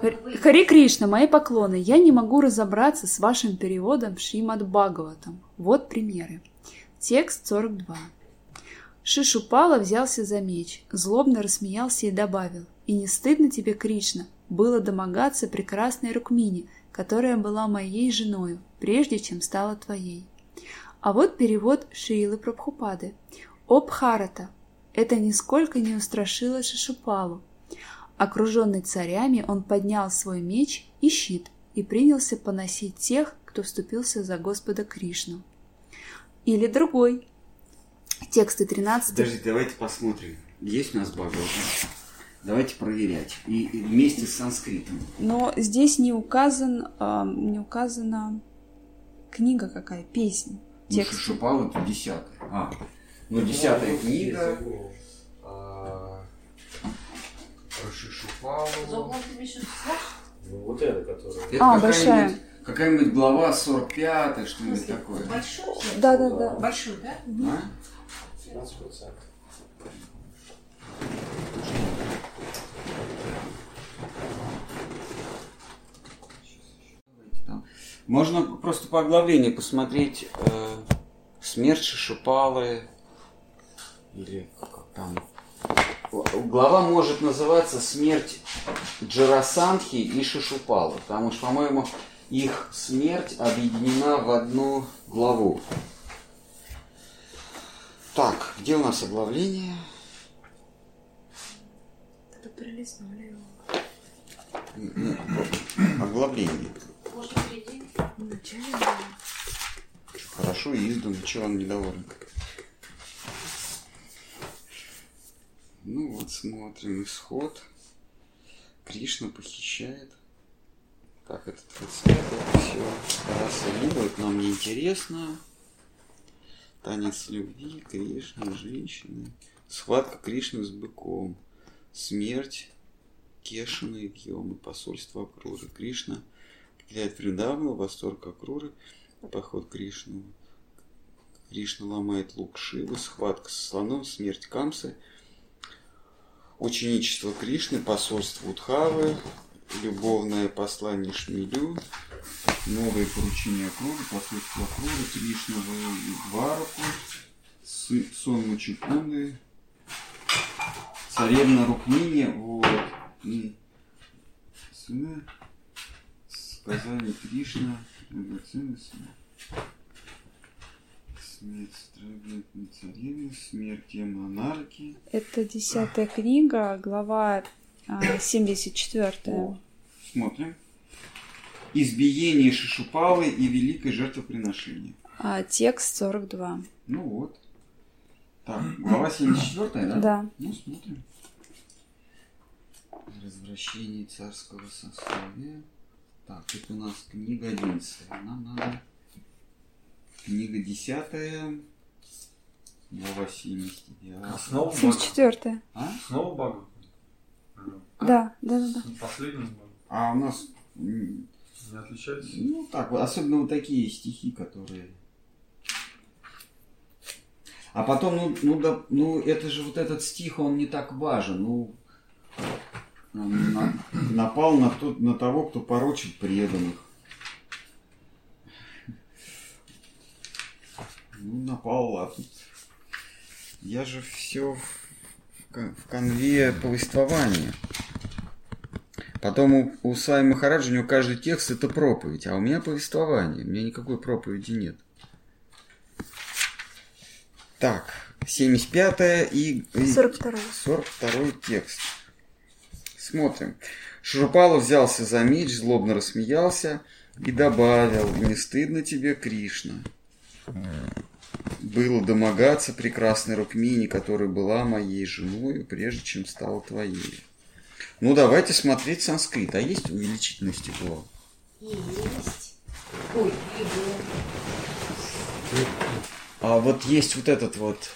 Хари Кришна, мои поклоны. Я не могу разобраться с вашим переводом Шримад Бхагаватам. Вот примеры. Текст 42. Шишупала взялся за меч, злобно рассмеялся и добавил. И не стыдно тебе, Кришна, было домогаться прекрасной Рукмини, которая была моей женою, прежде чем стала твоей. А вот перевод Шиилы Прабхупады. «О Бхарата!» Это нисколько не устрашило Шишупалу. Окруженный царями, он поднял свой меч и щит и принялся поносить тех, кто вступился за Господа Кришну. Или другой. Тексты 13. Подожди, давайте посмотрим. Есть у нас Бхагаватам? Давайте проверять. И, и вместе с санскритом. Но здесь не указан, э, не указана книга какая, песня. Ну, Текст. Шишупал это десятая. А, ну десятая книга. А, про Шишупалу. Ну вот это, которая. а, большая. Какая-нибудь глава 45 что-нибудь такое. Большой? Да, да, да. Большой, да? А? 15%. Можно просто по оглавлению посмотреть э, смерть Шишупалы или как там. Глава может называться смерть Джарасанхи и Шишупалы, потому что, по-моему, их смерть объединена в одну главу. Так, где у нас оглавление? Это пролистнули его. Оглавление. Может, впереди? Вначале. Хорошо издан, чего он недоволен? Ну вот смотрим исход. Кришна похищает. Так, этот рецепт, это все Тараса Либа, это нам не интересно. Танец любви, Кришна, женщины. Схватка Кришны с быком. Смерть Кешина и Гьомы. Посольство Акруры. Кришна покидает Вриндавну, восторг Акруры. Поход Кришну. Кришна ломает лук Шивы. Схватка со слоном. Смерть Камсы. Ученичество Кришны. Посольство Удхавы. Любовное послание Шмелю. Новые поручения Акруры. Посольство Акруры. Кришна в Двараку. Сон Мучикунды. Царевна Рукмини. Вот. И сына сказали Кришна, драгоценный Смерть страдает на царевне, смерть монархи. Это десятая книга, глава а, 74. О, смотрим. Избиение Шишупалы и великое жертвоприношение. А, текст 42. Ну вот. Так, глава 74, да? Да. Ну, смотрим. Развращение царского сословия. Так, это у нас книга 11. Нам надо... Книга 10. Глава 79. А снова баг. 74. А? Снова баг. Да, да, да, да. Последний баг. А у нас... Не отличается? Ну, так, вот, особенно вот такие стихи, которые... А потом, ну, ну, да, ну, это же вот этот стих, он не так важен. Ну, он на- напал на, тот, на того, кто порочит преданных. Ну, напал, ладно. Я же все в, в конве повествования. Потом у, у Сай Махараджа у него каждый текст это проповедь, а у меня повествование. У меня никакой проповеди нет. Так, 75 и, и 42. 42 текст. Смотрим. Шурупалов взялся за меч, злобно рассмеялся и добавил, не стыдно тебе, Кришна. Было домогаться прекрасной Рукмини, которая была моей женой, прежде чем стала твоей. Ну, давайте смотреть санскрит. А есть увеличительное стекло? Есть. Ой, или А вот есть вот этот вот...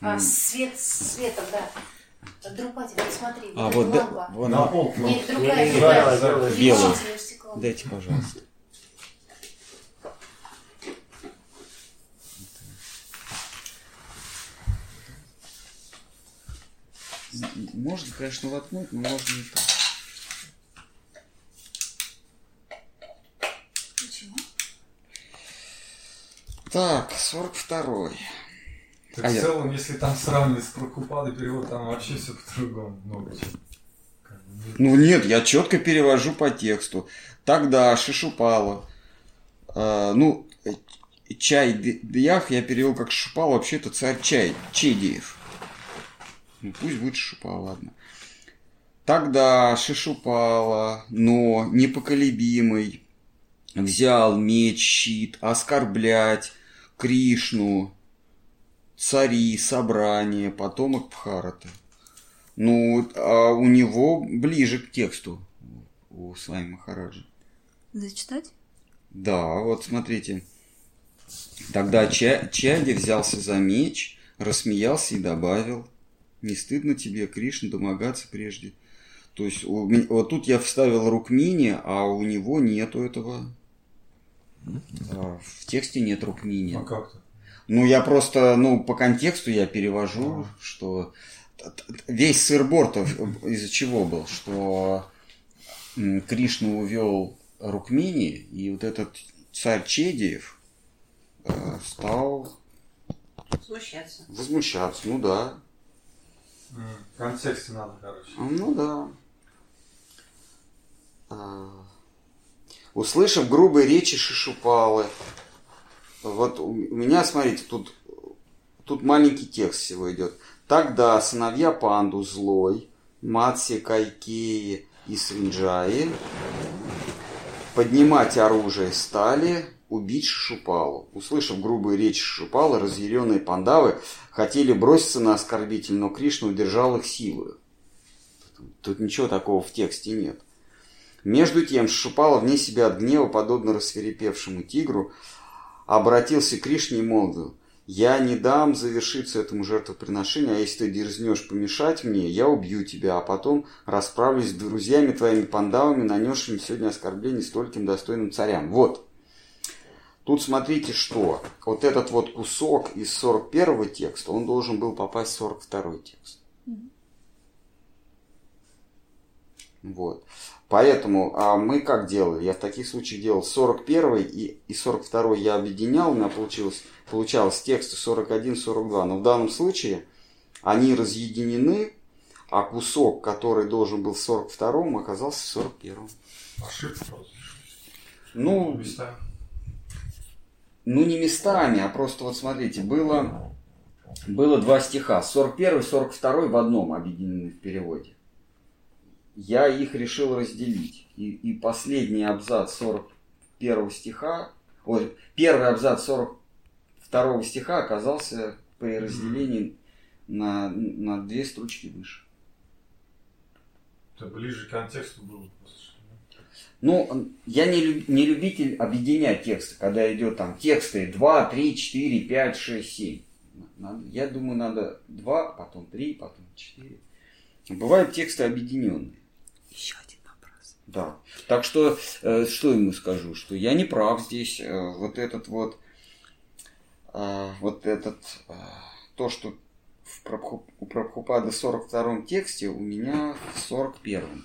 А, свет светом, да. Друпатель, вот смотри. А, вот да, вон, На пол. Нет, другая, стекло. Дайте, пожалуйста. Можно, конечно, воткнуть, но можно не так. Почему? Так, 42-й. Так а в целом, я... если там сравнивать с Прокупадой перевод, там вообще все по-другому ну, много чего. Ну нет, я четко перевожу по тексту. Тогда Шишупала. А, ну, э, ну, чай Дьях я перевел как Шишупал, вообще это царь чай, Чедиев. Ну, пусть будет Шишупала, ладно. Тогда Шишупала, но непоколебимый, взял меч, щит, оскорблять Кришну, цари, собрание, потомок Бхарата. Ну, а у него ближе к тексту, у с вами Махараджа. Зачитать? Да, вот смотрите. Тогда Ча- Чади взялся за меч, рассмеялся и добавил. Не стыдно тебе, Кришна, домогаться прежде? То есть у меня- вот тут я вставил Рукмини, а у него нету этого. А, В тексте нет Рукмини. А как то Ну, я просто, ну, по контексту я перевожу, что т- т- весь сыр-бор из-за чего был, что Кришна увел Рукмини, и вот этот царь Чедиев э, стал Смущаться. возмущаться. Ну да, Контексте надо, короче. А, ну да. А, Услышав грубые речи Шишупалы, вот у меня, смотрите, тут, тут маленький текст всего идет. Тогда сыновья Панду злой, Матси, Кайкеи и Сринджаи поднимать оружие стали, убить Шишупалу. Услышав грубые речи Шишупалы, разъяренные пандавы хотели броситься на оскорбитель, но Кришна удержал их силою. Тут ничего такого в тексте нет. Между тем Шишупала вне себя от гнева, подобно рассверепевшему тигру, обратился к Кришне и молвил, «Я не дам завершиться этому жертвоприношению, а если ты дерзнешь помешать мне, я убью тебя, а потом расправлюсь с друзьями твоими пандавами, нанесшими сегодня оскорбление стольким достойным царям». Вот. Тут смотрите, что вот этот вот кусок из 41 текста, он должен был попасть в 42 текст. Вот. Поэтому а мы как делали? Я в таких случаях делал 41 и, и 42 я объединял, у меня получилось, получалось тексты 41-42. Но в данном случае они разъединены, а кусок, который должен был в 42 оказался в 41 Ошибка. Ну, Места. Ну не местами, а просто вот смотрите, было, было два стиха, 41 и 42 в одном объединены в переводе. Я их решил разделить. И, и последний абзац 41 стиха, ой, первый абзац 42 стиха оказался при разделении на, на две строчки выше. Это ближе к контексту было. Ну, я не, не любитель объединять тексты, когда идет там тексты 2, 3, 4, 5, 6, 7. Надо- я думаю, надо 2, потом 3, потом 4. Бывают тексты объединенные. Еще один вопрос. Да. Так что, э, что ему скажу, что я не прав здесь. Э, вот этот вот, э, вот этот, э, то, что в Прабху- у Прабхупады в 42 тексте, у меня в 41.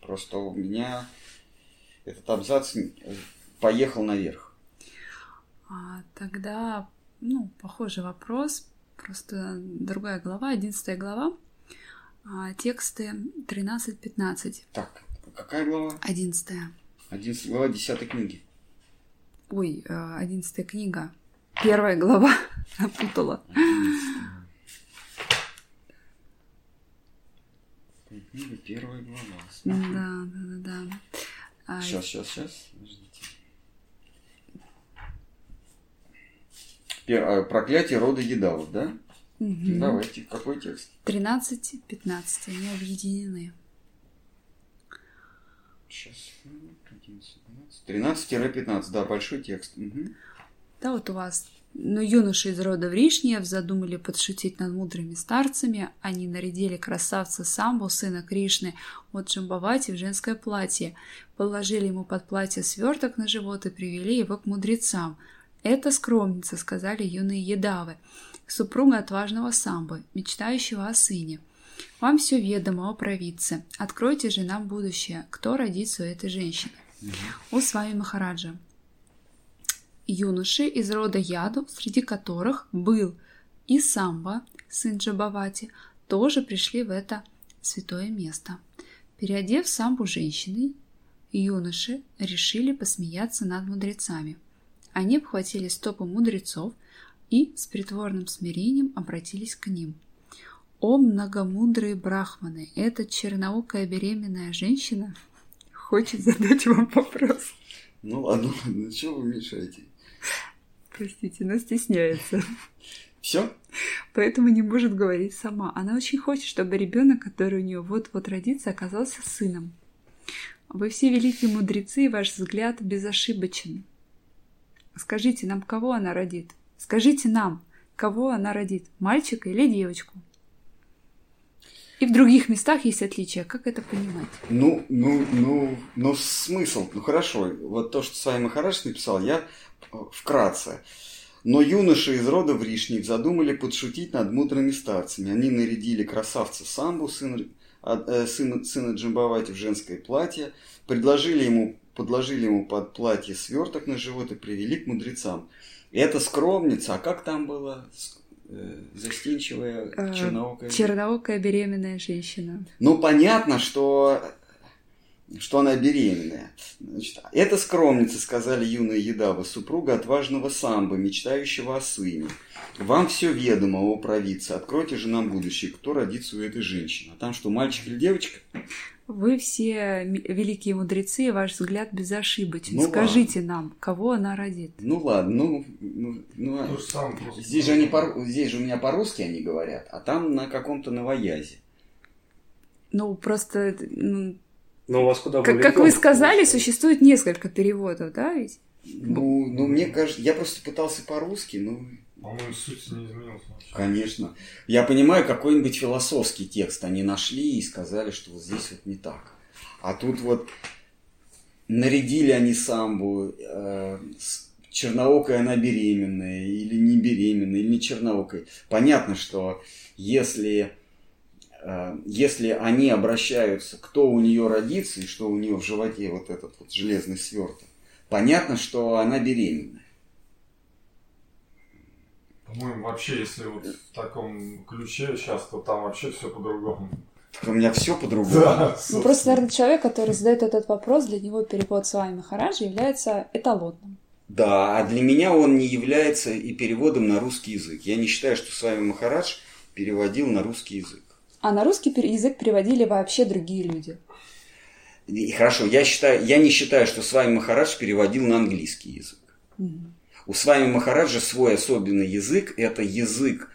Просто у меня этот абзац э, поехал наверх. А, тогда, ну, похожий вопрос, просто другая глава, 11 глава, а, тексты 13-15. Так, какая глава? 11. 11 глава 10 книги. Ой, э, 11 книга. Первая глава. Напутала. 11. Книга, первая глава. Да, да, да, да. А, Сейчас, сейчас, сейчас. Подождите. Пер- а, Проклятие рода едалов, да? мгм. Давайте, какой текст? 13-15, они объединены. Сейчас. 13-15, да, большой текст. Мгм. Да, вот у вас. Но юноши из рода Вришниев задумали подшутить над мудрыми старцами. Они нарядили красавца Самбу, сына Кришны, от Джамбавати в женское платье. Положили ему под платье сверток на живот и привели его к мудрецам. «Это скромница», — сказали юные едавы, супруга отважного Самбы, мечтающего о сыне. «Вам все ведомо о провидце. Откройте же нам будущее. Кто родится у этой женщины?» У с вами Махараджа. Юноши из рода Яду, среди которых был и Самба, сын Джабавати, тоже пришли в это святое место. Переодев Самбу женщиной, юноши решили посмеяться над мудрецами. Они обхватили стопы мудрецов и с притворным смирением обратились к ним. «О, многомудрые брахманы! Эта черноокая беременная женщина хочет задать вам вопрос». Ну ладно, ладно, что вы мешаете? Простите, но стесняется. Все? Поэтому не может говорить сама. Она очень хочет, чтобы ребенок, который у нее вот-вот родится, оказался сыном. Вы все великие мудрецы, и ваш взгляд безошибочен. Скажите нам, кого она родит? Скажите нам, кого она родит, мальчика или девочку? И в других местах есть отличия. Как это понимать? Ну, ну, ну, ну, смысл. Ну, хорошо. Вот то, что с вами Махараш написал, я вкратце. Но юноши из рода Вришник задумали подшутить над мудрыми старцами. Они нарядили красавца Самбу, сына, э, сына, сына Джамбавати в женское платье, предложили ему, подложили ему под платье сверток на живот и привели к мудрецам. Это скромница, а как там было? Э, застенчивая, Э, черноокая. Черноокая беременная женщина. Ну, понятно, что, что она беременная. Значит, это скромница, сказали юная Едава, супруга отважного самбы, мечтающего о сыне. Вам все ведомо, о провидца, откройте же нам будущее, кто родится у этой женщины. А там что, мальчик или девочка? Вы все великие мудрецы, и ваш взгляд безошибочен. Ну Скажите нам, кого она родит? Ну ладно, ну, ну, ну, а самое просто. здесь же они по- здесь же у меня по-русски они говорят, а там на каком-то новоязе. Ну, просто, ну, Но у вас куда как, более как вы сказали, существует несколько переводов, да, ведь? Ну, ну, мне кажется, я просто пытался по-русски, ну, По-моему, суть не изменилась вообще. Конечно. Я понимаю, какой-нибудь философский текст они нашли и сказали, что вот здесь вот не так. А тут вот нарядили они самбу, э, черноокая она беременная, или не беременная, или не черноокая. Понятно, что если, если они обращаются, кто у нее родится и что у нее в животе вот этот вот железный сверток, понятно, что она беременная. По-моему, вообще, если вот в таком ключе сейчас, то там вообще все по-другому. Так у меня все по-другому. Да, Ну, просто, наверное, человек, который задает этот вопрос, для него перевод с вами Махараджи является эталонным. Да, а для меня он не является и переводом на русский язык. Я не считаю, что с вами Махарадж переводил на русский язык. А на русский язык переводили вообще другие люди. И хорошо, я, считаю, я не считаю, что с вами Махарадж переводил на английский язык. Мгм. У с вами Махараджа свой особенный язык. Это язык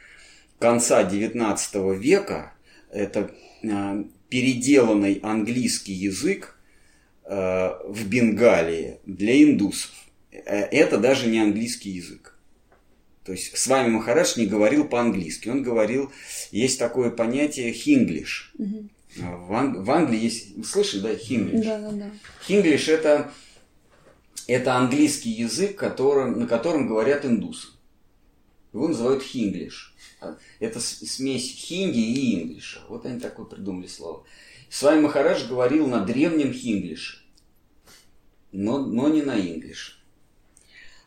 конца XIX века. Это э, переделанный английский язык э, в Бенгалии для индусов. Э, Это даже не английский язык. То есть с вами Махарадж не говорил по-английски. Он говорил, есть такое понятие хинглиш. Мгм. В, Ан- в Англии есть, слышали, да, хинглиш? Да, да, да. Хинглиш это, это английский язык, которым, на котором говорят индусы. Его называют хинглиш. А, Это смесь хинди и инглиша. Вот они такое придумали слово. С вами Махарадж говорил на древнем хинглише, но, но не на инглише.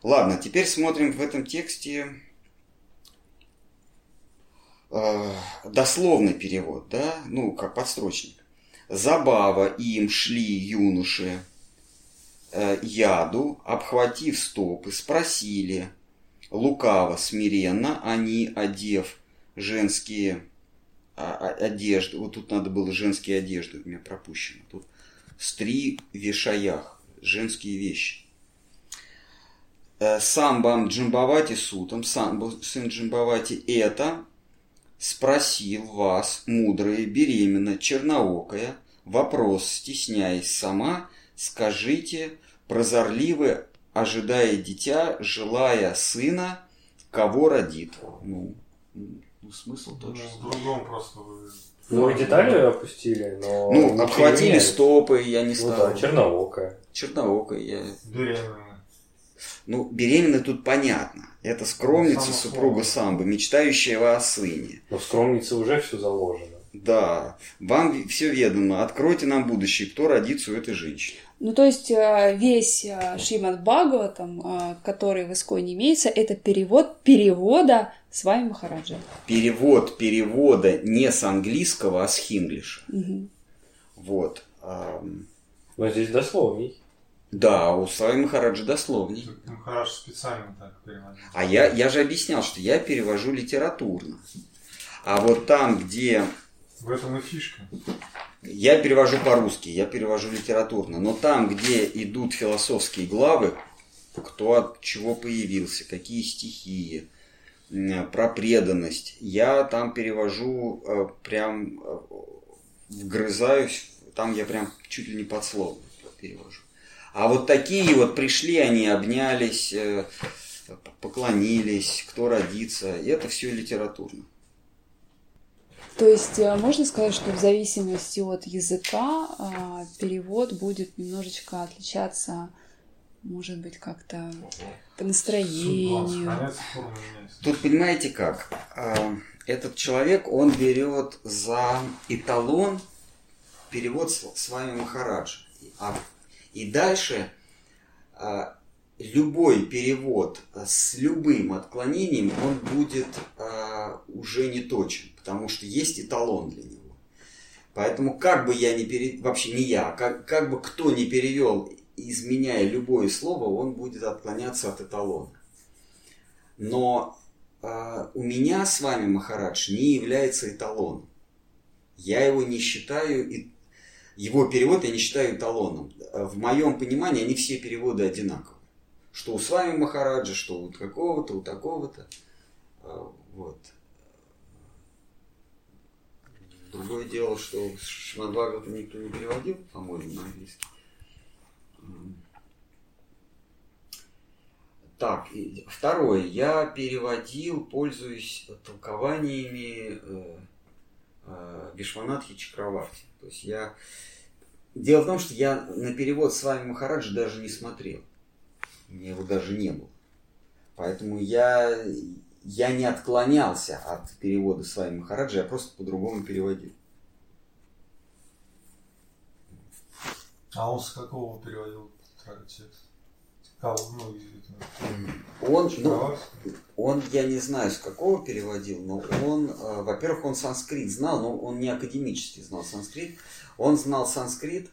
Ладно, теперь смотрим в этом тексте э, дословный перевод, да, ну, как подстрочник. Забава им шли юноши э, яду, обхватив стопы, спросили, лукаво, смиренно, они, одев женские а, одежды, вот тут надо было женские одежды, у меня пропущено, тут стри вешаях, женские вещи. Э, Самбам Джимбавати сутом, сам сын Джимбавати, это спросил вас, мудрая, беременна, черноокая, вопрос, стесняясь сама, скажите, прозорливы, ожидая дитя, желая сына, кого родит? Ну, ну, смысл Ну, тот же. в другом просто. Ну, и детали опустили, но... Ну, обхватили стопы, я не Ну стал. да, черноокая. Черноокая, я... Беременная. Ну, беременна тут понятно. Это скромница, Само супруга слово. самбы, мечтающая о сыне. Но в скромнице уже все заложено. Да, вам все ведомо. Откройте нам будущее, кто родится у этой женщины. Ну, то есть э, весь э, Шримад Бхагаватам, э, который в Исконе имеется, это перевод перевода с вами Махараджа. Перевод перевода не с английского, а с хинглиша. Мгм. Вот. Но здесь дословней. Да, у Славы Махараджа дословней. Тут Махараш специально так переводил. А я, я же объяснял, что я перевожу литературно. А вот там, где В этом и фишка. я перевожу по-русски, я перевожу литературно, но там, где идут философские главы, кто от чего появился, какие стихии, про преданность, я там перевожу э, прям э, вгрызаюсь, там я прям чуть ли не под слово перевожу. А вот такие вот пришли, они обнялись, э, поклонились, кто родится, и это все литературно. То есть э, можно сказать, что в зависимости от языка а, перевод будет немножечко отличаться, может быть, как-то по настроению. Тут понимаете как? А, Этот человек, он берет за эталон перевод с с вами Махараджа. А- И дальше а, любой перевод а, с любым отклонением, он будет а, уже не точен, потому что есть эталон для него. Поэтому как бы я не пере... вообще не я, как, как бы кто не перевел, изменяя любое слово, он будет отклоняться от эталона. Но а, у меня с вами Махарадж не является эталоном. Я его не считаю, и его перевод я не считаю эталоном. В моем понимании они все переводы одинаковые. Что у с вами Махараджа, что у какого-то, у такого-то. А, Вот. Другое дело, что Шмадбагата никто не переводил, по-моему, на английский. Так, второе. Я переводил, пользуясь толкованиями э, Вишванатхи Чакраварти. То есть я... Дело в том, что я на перевод с вами Махараджа даже не смотрел. У меня его даже не было. Поэтому я, я не отклонялся от перевода с вами Махараджа, я просто по-другому переводил. А он с какого переводил tra- Он, ну? Он, я не знаю, с какого переводил, но он, э, во-первых, он санскрит знал, но он не академически знал санскрит. Он знал санскрит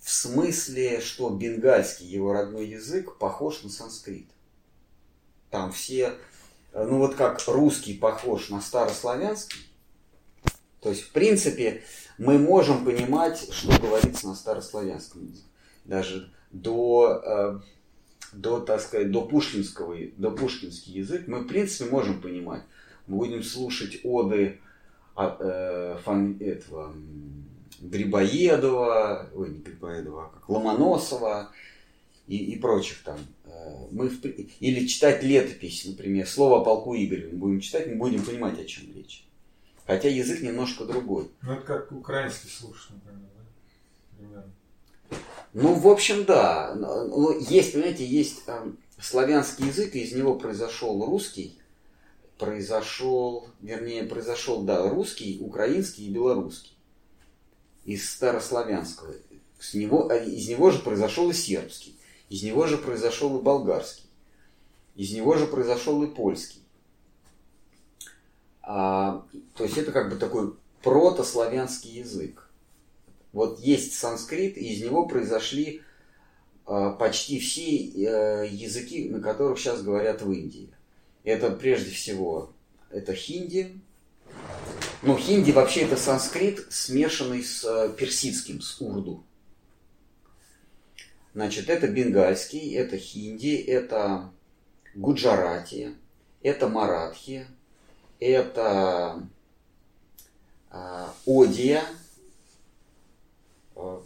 в смысле, что бенгальский, его родной язык, похож на санскрит. Там все, э, ну вот как русский похож на старославянский, то есть, в принципе, мы можем понимать, что говорится на старославянском языке. Даже до, э, до, так сказать, до пушкинского, до пушкинский язык мы, в принципе, можем понимать. Мы будем слушать оды от, э, фан- этого, Грибоедова, ой, не Грибоедова, а как Ломоносова и, и прочих там. Э, Мы в или читать летопись, например, слово о полку Игореве. Мы будем читать, мы будем понимать, о чем речь. Хотя язык немножко другой. Ну, это как украинский слушать, например, да? Примерно. Ну, в общем, да. Но Есть, понимаете, есть эм, славянский язык, и из него произошел русский, произошел, вернее, произошел, да, русский, украинский и белорусский. Из старославянского. С него, а из него же произошел и сербский. Из него же произошел и болгарский. Из него же произошел и польский. А, то есть это как бы такой протославянский язык. Вот есть санскрит, и из него произошли а, почти все э, языки, на которых сейчас говорят в Индии. Это прежде всего это хинди. Ну, хинди вообще это санскрит, смешанный с э, персидским, с урду. Значит, это бенгальский, это хинди, это гуджарати, это маратхи, это э, одия,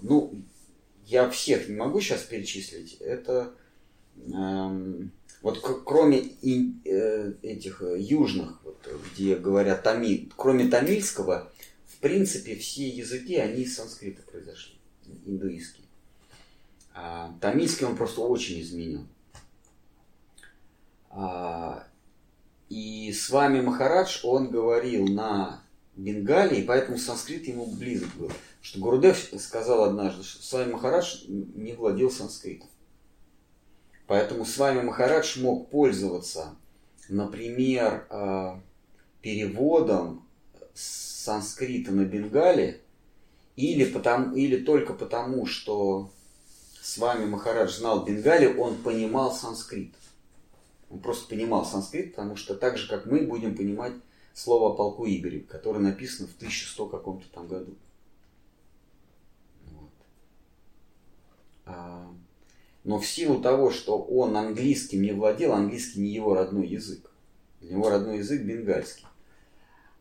Ну, я всех не могу сейчас перечислить. Это эм, вот кроме э, этих э, южных, вот, где говорят тамиль, кроме тамильского, в принципе, все языки, они из санскрита произошли, индуистские. А тамильский он просто очень изменен. А, и с вами Махарадж, он говорил на Бенгалии, поэтому санскрит ему близок был. Что Гурудев сказал однажды, что с вами Махарадж не владел санскритом. Поэтому с вами Махарадж мог пользоваться, например, э, переводом с санскрита на бенгали, или, потому, или только потому, что с вами Махарадж знал бенгали, он понимал санскрит. Он просто понимал санскрит, потому что так же, как мы будем понимать слово о полку Игоря, которое написано в 1100 каком-то там году. Вот. А, но в силу того, что он английским не владел, английский не его родной язык. Для него родной язык бенгальский.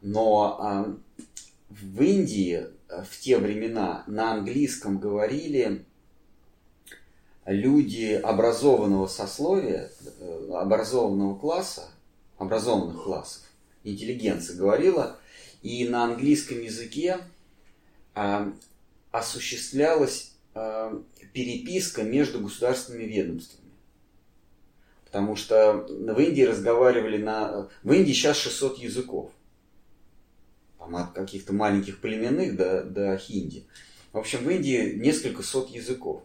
Но а, в Индии а, в те времена на английском говорили люди образованного сословия, э, образованного класса, образованных классов интеллигенция говорила, и на английском языке а, осуществлялась а, переписка между государственными ведомствами. Потому что в Индии разговаривали на... В Индии сейчас 600 языков. Там от каких-то маленьких племенных до, до хинди. В общем, в Индии несколько сот языков.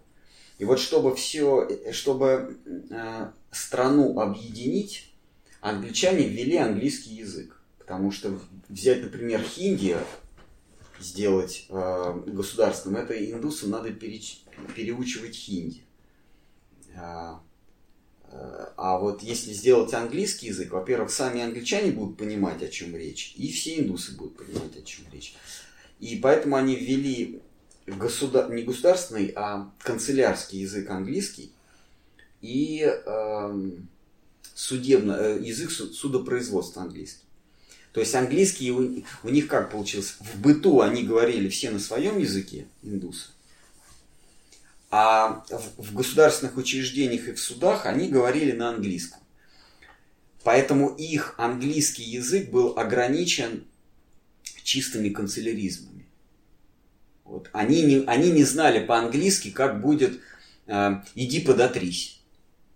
И вот чтобы все, чтобы э, страну объединить, англичане ввели английский язык. Потому что взять, например, хинди, сделать э, государственным, это индусам надо переч... переучивать хинди. А, э, а вот если сделать английский язык, во-первых, сами англичане будут понимать, о чем речь, и все индусы будут понимать, о чем речь. И поэтому они ввели государ... не государственный, а канцелярский язык английский и э, судебно, язык судопроизводства английский. То есть английский у, у них как получилось? В быту они говорили все на своем языке, индусы. А в, государственных учреждениях и в судах они говорили на английском. Поэтому их английский язык был ограничен чистыми канцеляризмами. Вот. Они, не, они не знали по-английски, как будет э, «иди подотрись»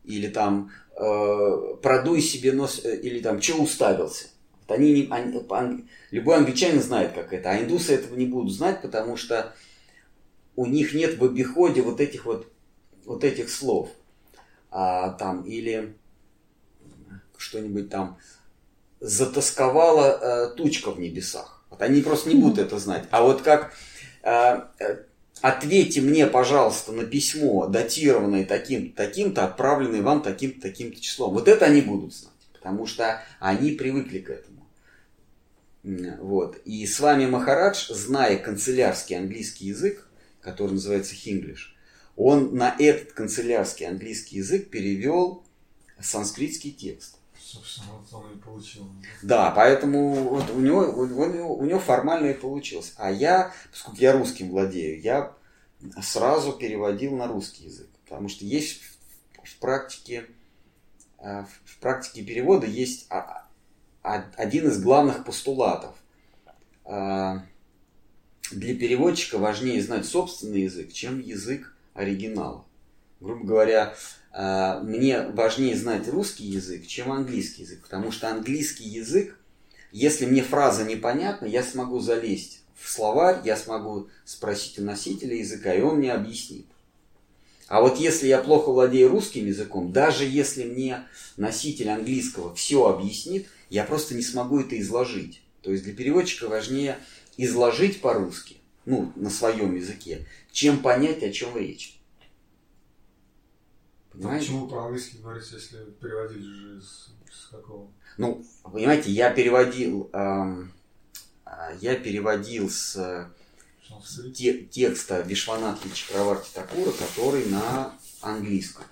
или там э, «продуй себе нос» э, или там «че уставился». Вот они не, они, любой англичанин знает, как это, а индусы этого не будут знать, потому что у них нет в обиходе вот этих вот, вот этих слов. А, там, или что-нибудь там затасковала э, тучка в небесах. Вот они просто не будут это знать. А вот как э, э ответьте мне, пожалуйста, на письмо, датированное таким-то, таким-то, отправленное вам таким-то, таким-то числом. Вот это они будут знать, потому что они привыкли к этому. Вот. И с вами Махарадж, зная канцелярский английский язык, который называется хинглиш, он на этот канцелярский английский язык перевел санскритский текст. Собственно, вот он и получил. Да, поэтому вот у него, у, него, у него формально и получилось. А я, поскольку я русским владею, я сразу переводил на русский язык. Потому что есть в, практике э, в практике перевода есть один из главных постулатов. Для переводчика важнее знать собственный язык, чем язык оригинала. Грубо говоря, а, мне важнее знать русский язык, чем английский язык, потому что английский язык, если мне фраза непонятна, я смогу залезть в словарь, я смогу спросить у носителя языка, и он мне объяснит. А вот если я плохо владею русским языком, даже если мне носитель английского все объяснит, я просто не смогу это изложить. То есть для переводчика важнее изложить по-русски, ну, на своем языке, чем понять, о чем речь. Понимаете? почему по-английски говорить, если переводили же с, с какого? Ну, понимаете, я переводил, эм, я переводил с те, текста Вишванатхи Чакраварти Такура, который на английском.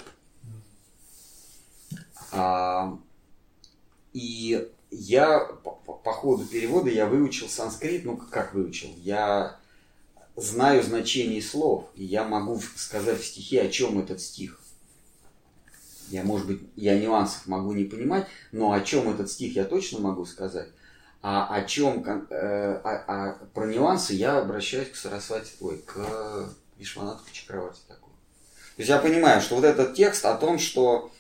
А, и я по, по ходу перевода я выучил санскрит, ну как выучил, я знаю значение слов, и я могу сказать в стихе, о чем этот стих. Я, может быть, я нюансов могу не понимать, но о чем этот стих я точно могу сказать. А о чем, э, а, а, про нюансы я обращаюсь к Сарасвати, ой, к Вишванату Чакраварти такой. То есть я понимаю, что вот этот текст о том, что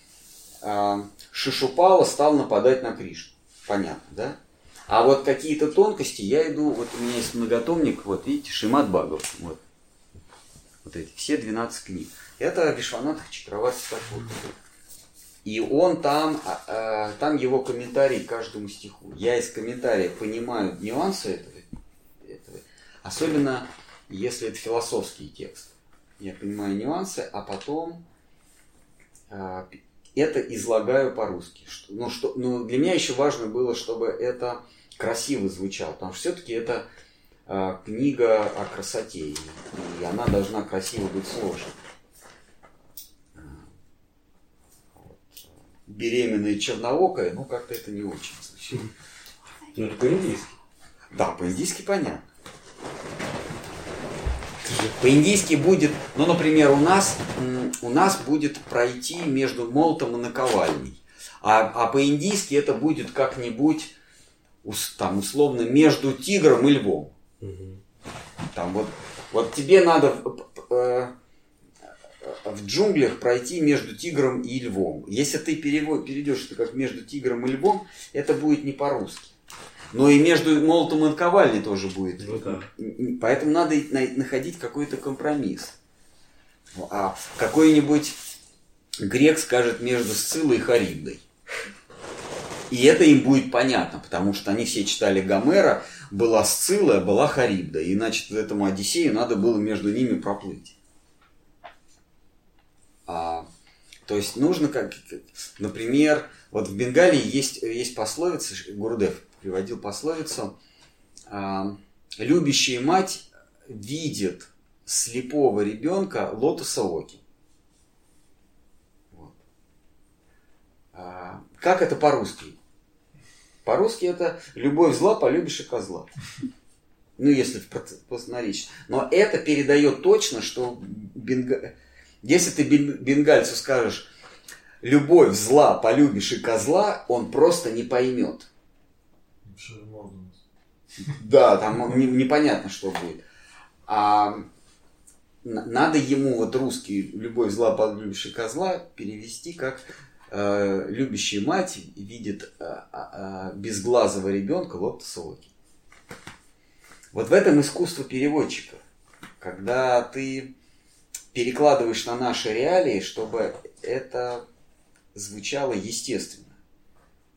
э, Шишупала стал нападать на Кришну. Понятно, да? А вот какие-то тонкости я иду, вот у меня есть многотомник, вот видите, Шимат Багов, вот. Вот эти, все 12 книг. Это Вишванат Чакравати Такур. И он там, а, там его комментарий к каждому стиху. Я из комментария понимаю нюансы этого, этого. Особенно если это философский текст. Я понимаю нюансы, а потом а, это излагаю по-русски. Ну, что, ну, для меня еще важно было, чтобы это красиво звучало, потому что все-таки это э, книга о красоте, и, и она должна красиво быть сложена. Вот. Беременная черноокая, ну как-то это не очень звучит. Ну, это по-индийски. Да, по-индийски понятно. По-индийски будет, ну, например, у нас, у нас будет пройти между молотом и наковальней. А, а по-индийски это будет как-нибудь, там, условно, между тигром и львом. Там вот, вот тебе надо э, в джунглях пройти между тигром и львом. Если ты перевод, перейдешь это как между тигром и львом, это будет не по-русски. Но и между молотом и наковальней тоже будет. Ну да. Поэтому надо находить какой-то компромисс. А какой-нибудь грек скажет между Сциллой и Харибдой. И это им будет понятно, потому что они все читали Гомера, была Сцилла, была Харибда. И значит, этому Одиссею надо было между ними проплыть. А, то есть нужно, как, например, вот в Бенгалии есть, есть пословица, Гурдев приводил пословицу, а, любящая мать видит слепого ребенка лотоса оки. Вот. А, как это по-русски? По-русски это любовь зла, полюбишь и козла. Ну, если в простонаречии. Но это передает точно, что бенга... если ты бенгальцу скажешь любовь зла, полюбишь и козла, он просто не поймет. Да, там непонятно, что будет. А надо ему вот русский любовь зла, полюбишь и козла перевести как э, любящая мать видит э, э, безглазого ребенка лотоса оки. Вот в этом искусство переводчика. Когда ты перекладываешь на наши реалии, чтобы это звучало естественно,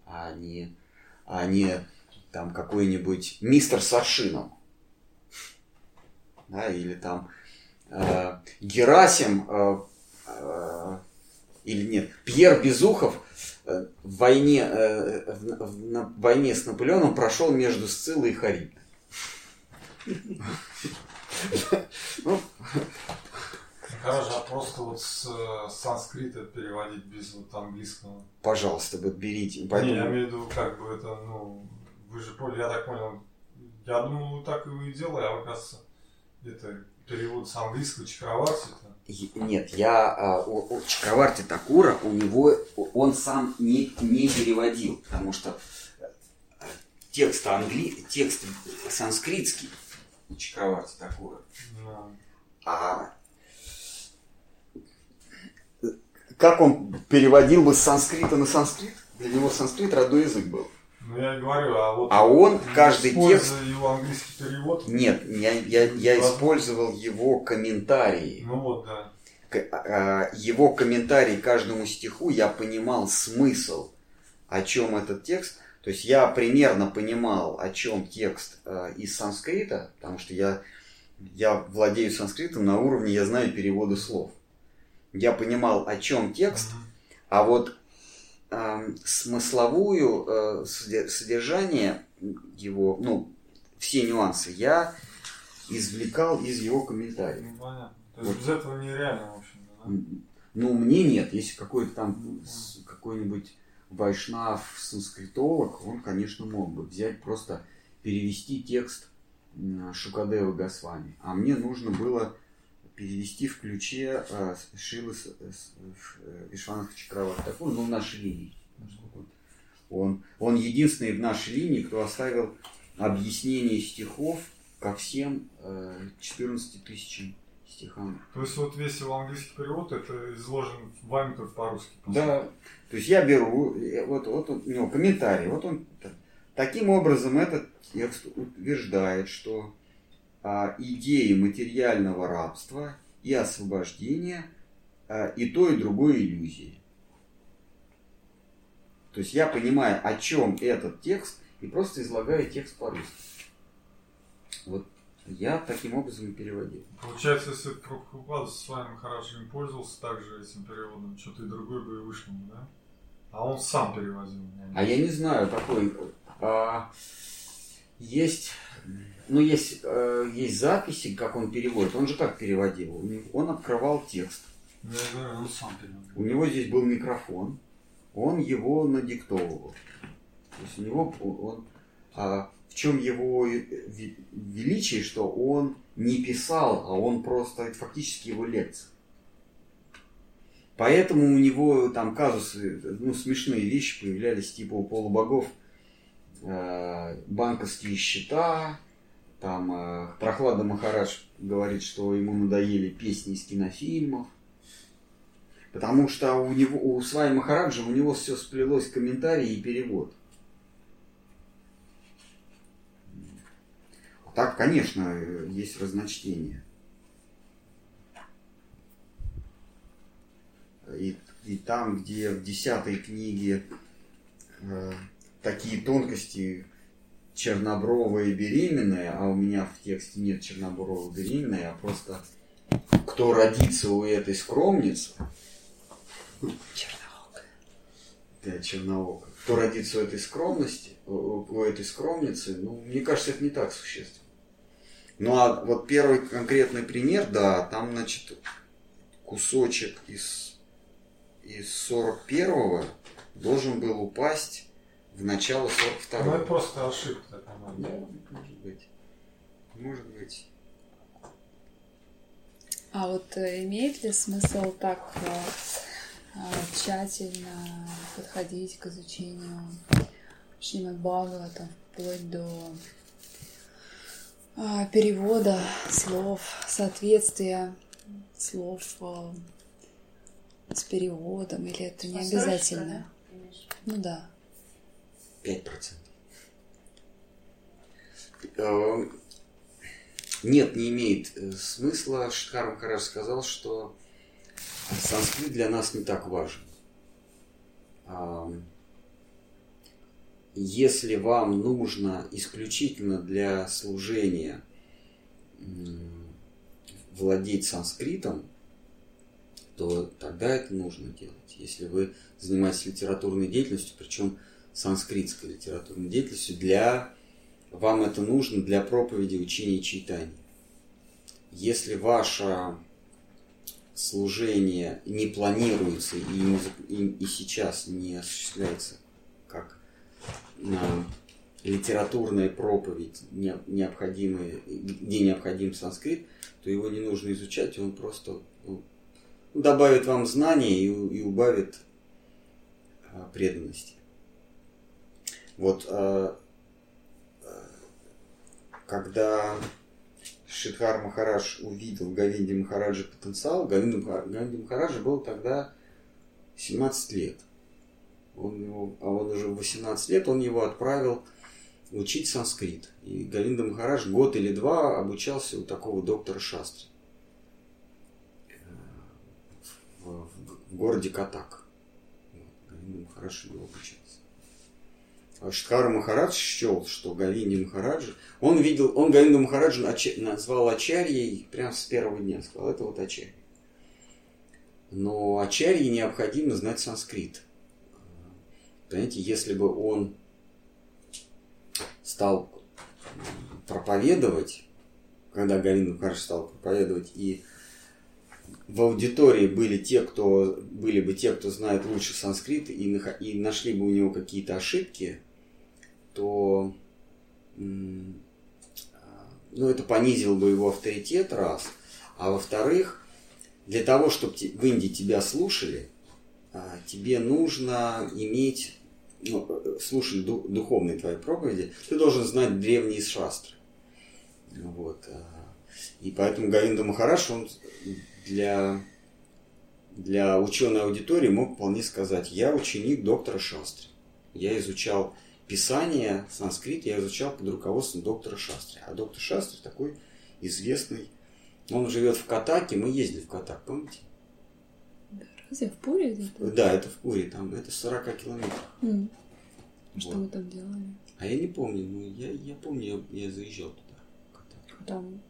а не, а не там какой-нибудь мистер с аршином. Да, или там э, Герасим э, э, или нет, Пьер Безухов э, в войне, э, в, в, на войне с Наполеоном прошел между Сциллой и Харибдой. Ну, Хорошо, а просто вот с э, санскрита переводить без вот английского. Пожалуйста, берите. Не, я имею в виду, как бы это, ну, вы же поняли, я так понял, я думал, так и вы и делали, а оказывается, это перевод с английского Чакраварти. Нет, я а, у, у Чакраварти Такура, у него, он сам не, не переводил, потому что э, текст, англи, текст санскритский у Чакраварти Такура. Да. А как он переводил бы с санскрита на санскрит? Для него санскрит родной язык был. Ну я говорю, а вот... А он каждый текст... его английский перевод... Нет, я, я, я использовал его комментарии. Ну вот, да. А, его комментарий каждому стиху, я понимал смысл, о чем этот текст. То есть я примерно понимал, о чем текст а, из санскрита, потому что я, я владею санскритом на уровне, я знаю переводы слов. Я понимал, о чем текст, а вот э, смысловую э, содержание его, ну, все нюансы я извлекал из его комментариев. Ну, понятно. То есть вот. без этого нереально, в общем да? Ну, мне нет. Если какой-то там какой-нибудь вайшнав, санскритолог, он, конечно, мог бы взять просто перевести текст Шукадева Госвами. А мне нужно было перевести в ключе э, Шилы Вишванах Чакраварти Такур, ну, в нашей линии. Он, он единственный в нашей линии, кто оставил объяснение стихов ко всем э, 14 тысячам стихам. То есть вот весь его английский перевод это изложен вами только по-русски? Да. То есть я беру, вот, вот у него комментарий, вот он таким образом, этот текст утверждает, что а, идеи материального рабства и освобождения а, и то, и другое иллюзии. То есть я понимаю, о чем этот текст, и просто излагаю текст по-русски. Вот я таким образом и переводил. Получается, если Прабхупада с вами хорошо не пользовался также этим переводом, что-то и другое бы и вышло, да? А он сам переводил. А я не знаю, такой... А, есть... Ну, есть, э, есть записи, как он переводит. Он же как переводил? Он открывал текст. Я говорю, он сам переводил. У него здесь был микрофон. Он его надиктовывал. То есть у него он... А, в чем его величие, что он не писал, а он просто, это фактически его лекция. Поэтому у него там казусы, ну, смешные вещи появлялись, типа у полубогов э, банковские счета, там э, Прохлада Махарадж говорит, что ему надоели песни из кинофильмов, потому что у него, у Свай Махараджа у него все сплелось комментарии и перевод. Так, конечно, есть разночтение. И, и там, где в десятой книге э, такие тонкости чернобровая беременная, а у меня в тексте нет чернобровая беременная, а просто кто родится у этой скромницы. Черноокая. Да, черноокая. Кто родится у этой скромности, у этой скромницы, ну, мне кажется, это не так существенно. Ну а вот первый конкретный пример, да, там, значит, кусочек из, из 41-го должен был упасть в начало 42-го. Ну это просто ошибка. Да, может быть. Может быть. А вот э, имеет ли смысл так э, э, тщательно подходить к изучению Шримад Бхагавата вплоть до перевода слов, соответствия слов с переводом, или это не обязательно? Ну да. Пять процентов. Э, нет, не имеет э, смысла. Шкар Махарадж сказал, что санскрит для нас не так важен если вам нужно исключительно для служения владеть санскритом, то тогда это нужно делать. Если вы занимаетесь литературной деятельностью, причем санскритской литературной деятельностью, для вам это нужно для проповеди, учения и читания. Если ваше служение не планируется и, не, и, и сейчас не осуществляется как литературная проповедь, необходимый, где необходим санскрит, то его не нужно изучать, он просто ну, добавит вам знаний и, и убавит а, преданности. Вот а, а, когда Шидхар Махарадж увидел в Гавинде Махараджа потенциал, Гавинде Махараджа был тогда 17 лет он его, а он уже в 18 лет, он его отправил учить санскрит. И Галинда Махарадж год или два обучался у такого доктора Шастры в, в, в городе Катак. Галинда Махарадж его обучался. А Шткара Махарадж счел, что Галинди Махараджа, он видел, он Галинду Махараджа назвал Ачарьей прямо с первого дня, сказал, это вот Ачарья. Но Ачарье необходимо знать санскрит. Понимаете, если бы он стал проповедовать, когда Галина Бухарш стал проповедовать, и в аудитории были те, кто были бы те, кто знает лучше санскрит, и, и нашли бы у него какие-то ошибки, то ну, это понизило бы его авторитет, раз. А во-вторых, для того, чтобы в Индии тебя слушали, а, тебе нужно иметь, ну, слушать духовные твои проповеди, ты должен знать древние шастры. Вот. А, и поэтому Говинда Махараш, он для, для ученой аудитории мог вполне сказать, я ученик доктора Шастры. Я изучал писание санскрит я изучал под руководством доктора Шастри. А доктор Шастри такой известный. Он живет в Катаке, мы ездили в Катак, помните? Разве в Пуре где-то? Да, это в Пуре, там это 40 километров. Что Вот. вы там делали? А я не помню, ну я, я помню, я, я заезжал туда. в Катак. Там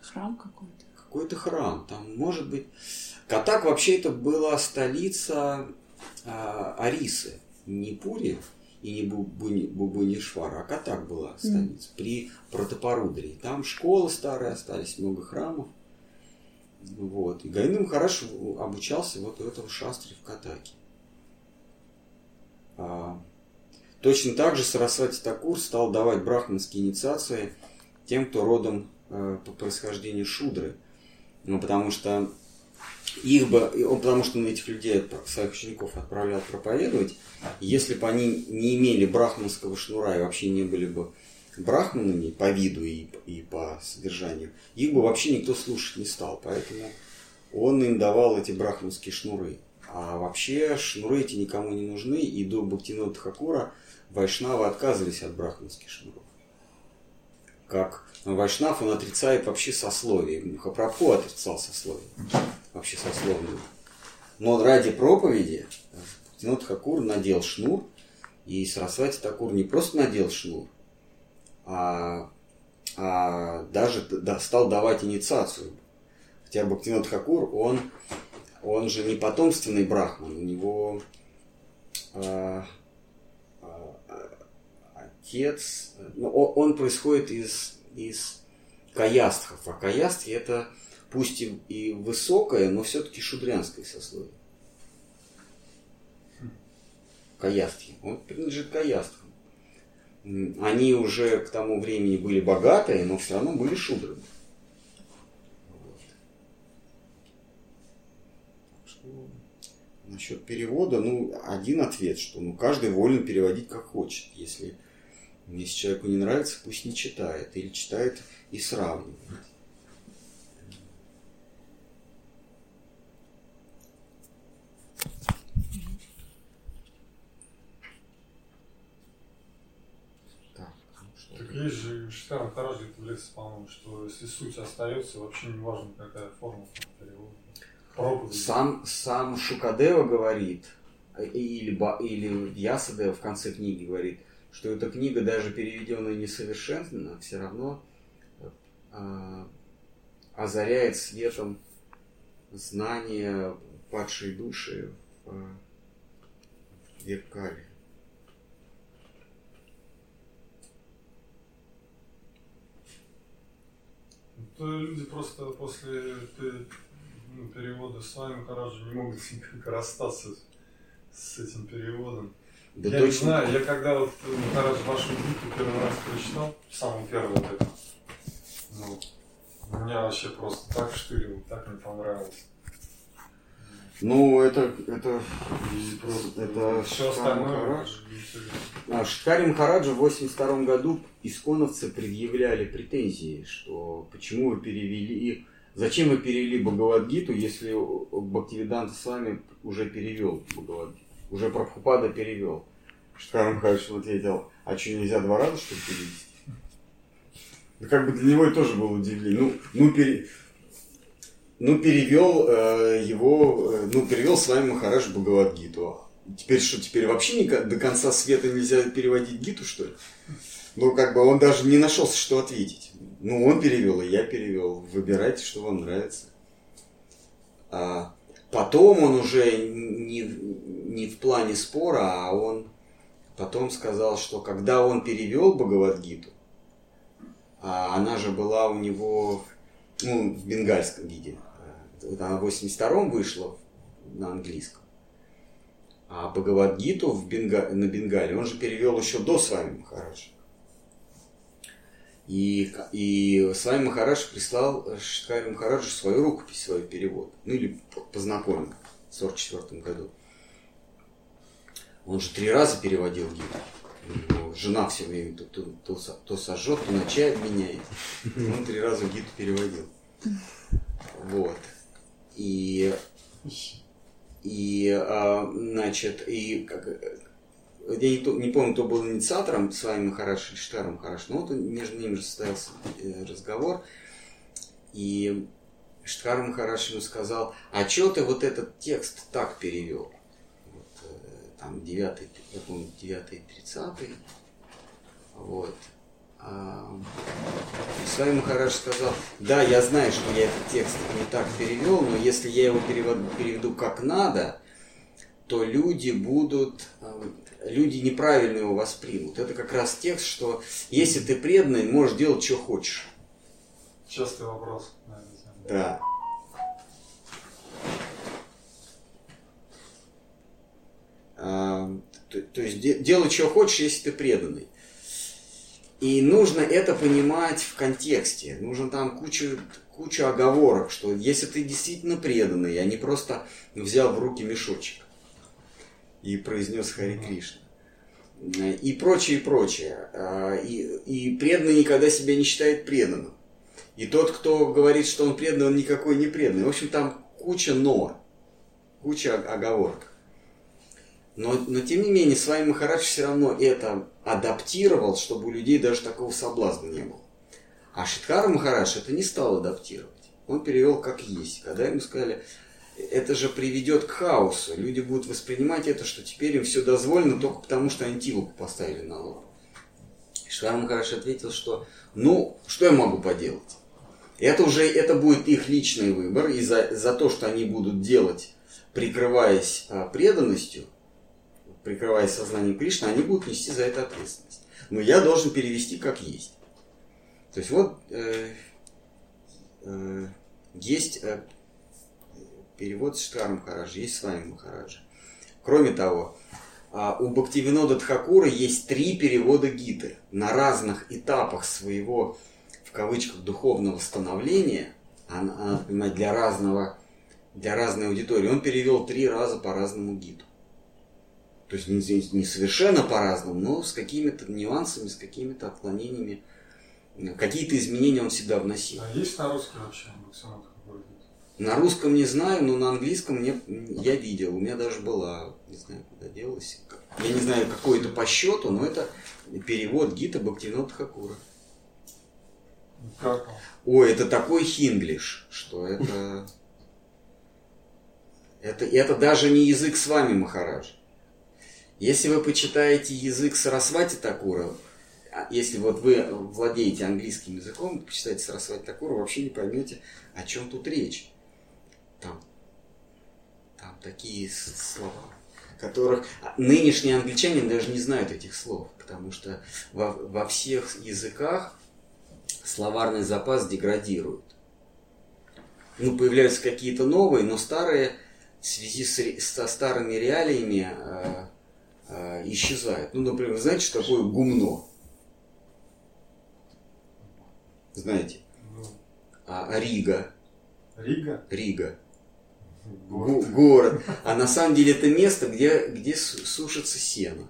храм какой-то. Какой-то храм, там может быть... Катак вообще это была столица а, Арисы, не Пури и не Бу- Буни- Бубунишвара, а Катак была столица при Протопорудрии. Там школы старые остались, много храмов. Вот. И Гаиным хорошо обучался вот у этого шастри в Катаке. А, точно так же Сарасвати Такур стал давать брахманские инициации тем, кто родом э, по происхождению шудры. Ну, потому что их бы, он- потому что он этих людей, своих учеников отправлял проповедовать, если бы они не имели брахманского шнура и вообще не были бы брахманами по виду и, и по содержанию, их бы вообще никто слушать не стал. Поэтому он им давал эти брахманские шнуры. А вообще шнуры эти никому не нужны, и до Бхактинода Хакура вайшнавы отказывались от брахманских шнуров. Как вайшнав, он отрицает вообще сословие. Махапрабху отрицал сословие. Вообще сословное. Но ради проповеди Бхактинод Хакур надел шнур, и Сарасвати Такур не просто надел шнур, а, а даже да- стал давать инициацию. Хотя Бхактинод Хакур, он, он же не потомственный брахман, у него а, отец, ну, он, происходит из, из каястхов, а каястхи это пусть и, и высокое, но все-таки шудрянское сословие. Каястхи. Он принадлежит каястхам. Они уже к тому времени были богатые, но все равно были шудрами. Насчет перевода, ну, один ответ, что ну, каждый волен переводить как хочет. Если, если человеку не нравится, пусть не читает. Или читает и сравнивает. Так, есть же Штарм Хараджи лекции, по-моему, что если суть остается, вообще не важно, какая форма перевода. Проповедь. Сам, сам Шукадева говорит, или, или Ясадева в конце книги говорит, что эта книга, даже переведенная несовершенно, все равно э, озаряет светом знания падшей души в век Кали. То люди просто после ну, перевода с вами Хараджи не могут никак расстаться с этим переводом. Да я не точно. знаю, я когда вот э, Харадж вашу битву первый раз прочитал, самую первую вот эту, ну, меня вообще просто так штырило, так мне понравилось. Ну, это, это, просто это все Шкар остальное. Интересно. А Шкари Махараджа в 82 году исконовцы предъявляли претензии, что почему вы перевели, зачем вы перевели Бхагавадгиту, если Бхактивиданта с вами уже перевел Бхагавадгиту, уже Прабхупада перевел. Шкари Махарадж ответил, а что, нельзя два раза, что ли, перевести? Ну, как бы для него это тоже было удивление. Ну, ну, пере... ну перевел э, его, э, ну, перевел с вами Махарадж Бхагавадгиту. Теперь что, теперь вообще никак, до конца света нельзя переводить Гиту, что ли? Ну, как бы он даже не нашелся, что ответить. Ну, он перевел, и я перевел. Выбирайте, что вам нравится. А потом он уже не, не в плане спора, а он потом сказал, что когда он перевел Бхагавадгиту, а она же была у него ну, в бенгальском виде. Она в 82-м вышла на английском. А Бхагавадгиту в Бенга... на Бенгале он же перевел еще до с вами Махараджа. И, и с вами Махарадж прислал Шткари Махараджу свою рукопись, свой перевод. Ну или по- познакомил в 44 году. Он же три раза переводил него Жена все время то, то, то, то сожжет, то на чай обменяет. Он три раза Гиту переводил. Вот. И и, а, значит, и как, я не, не помню, кто был инициатором, с вами Махарадж или Штаром Махарадж, но вот между ними же состоялся э, разговор. И Штхар Махарадж ему сказал, а что ты вот этот текст так перевел? Вот, э, там девятый, я помню, девятый, тридцатый. Вот. А, и с вами Махарадж сказал, да, я знаю, что я этот текст не так перевел, но если я его переведу, переведу как надо, то люди будут, э, люди неправильно его воспримут. Это как раз текст, что если ты преданный, можешь делать, что хочешь. Частый вопрос. Да. А, то, то есть де- делай, что хочешь, если ты преданный. И нужно это понимать в контексте. Нужно там кучу, кучу оговорок, что если ты действительно преданный, а не просто взял в руки мешочек и произнес Хари Кришна. И прочее, и прочее. А, И, и преданный никогда себя не считает преданным. И тот, кто говорит, что он преданный, он никакой не преданный. В общем, там куча но, куча оговорок. Но, но тем не менее, с вами Махарадж все равно это адаптировал, чтобы у людей даже такого соблазна не было. А Шиткара Махарадж это не стал адаптировать. Он перевел как есть. Когда ему сказали, это же приведет к хаосу. Люди будут воспринимать это, что теперь им все дозволено только потому, что антилопу поставили на лоб. Шиткара Махарадж ответил, что ну, что я могу поделать? Это уже это будет их личный выбор, и за, за то, что они будут делать, прикрываясь а, преданностью, прикрываясь сознанием Кришны, они будут нести за это ответственность. Но я должен перевести как есть. То есть вот э, э, есть э, перевод Штхара Махараджа, есть с вами Махараджа. Кроме того, а, у Бхактивинода Тхакура есть три перевода Гиты на разных этапах своего, в кавычках, духовного становления, а, а надо понимать, для разного, для разной аудитории, он перевел три раза по разному Гиту. То есть не, не совершенно по-разному, но с какими-то нюансами, с какими-то отклонениями. Какие-то изменения он всегда вносил. А есть на русский вообще какой-то? На русском не знаю, но на английском мне, я видел. У меня даже была, не знаю, куда делась. Я не знаю, какой это по счету, но это перевод Гита Бхактивинода Тхакура. Ну, Как? Ой, это такой хинглиш, что это... Это, это даже не язык с вами, Махарадж. Если вы почитаете язык Сарасвати Такура, а если вот вы владеете английским языком, почитайте Сарасвати Такура, вообще не поймете, о чем тут речь. Там, там такие слова, которых нынешние англичане даже не знают этих слов, потому что во, во всех языках словарный запас деградирует. Ну, появляются какие-то новые, но старые в связи с, со старыми реалиями э, э, исчезают. Ну, например, вы знаете, что такое гумно? Знаете? Ну, А, Рига. Рига? Рига. Город. Го- город. А на самом деле это место, где, где су- сушится сено.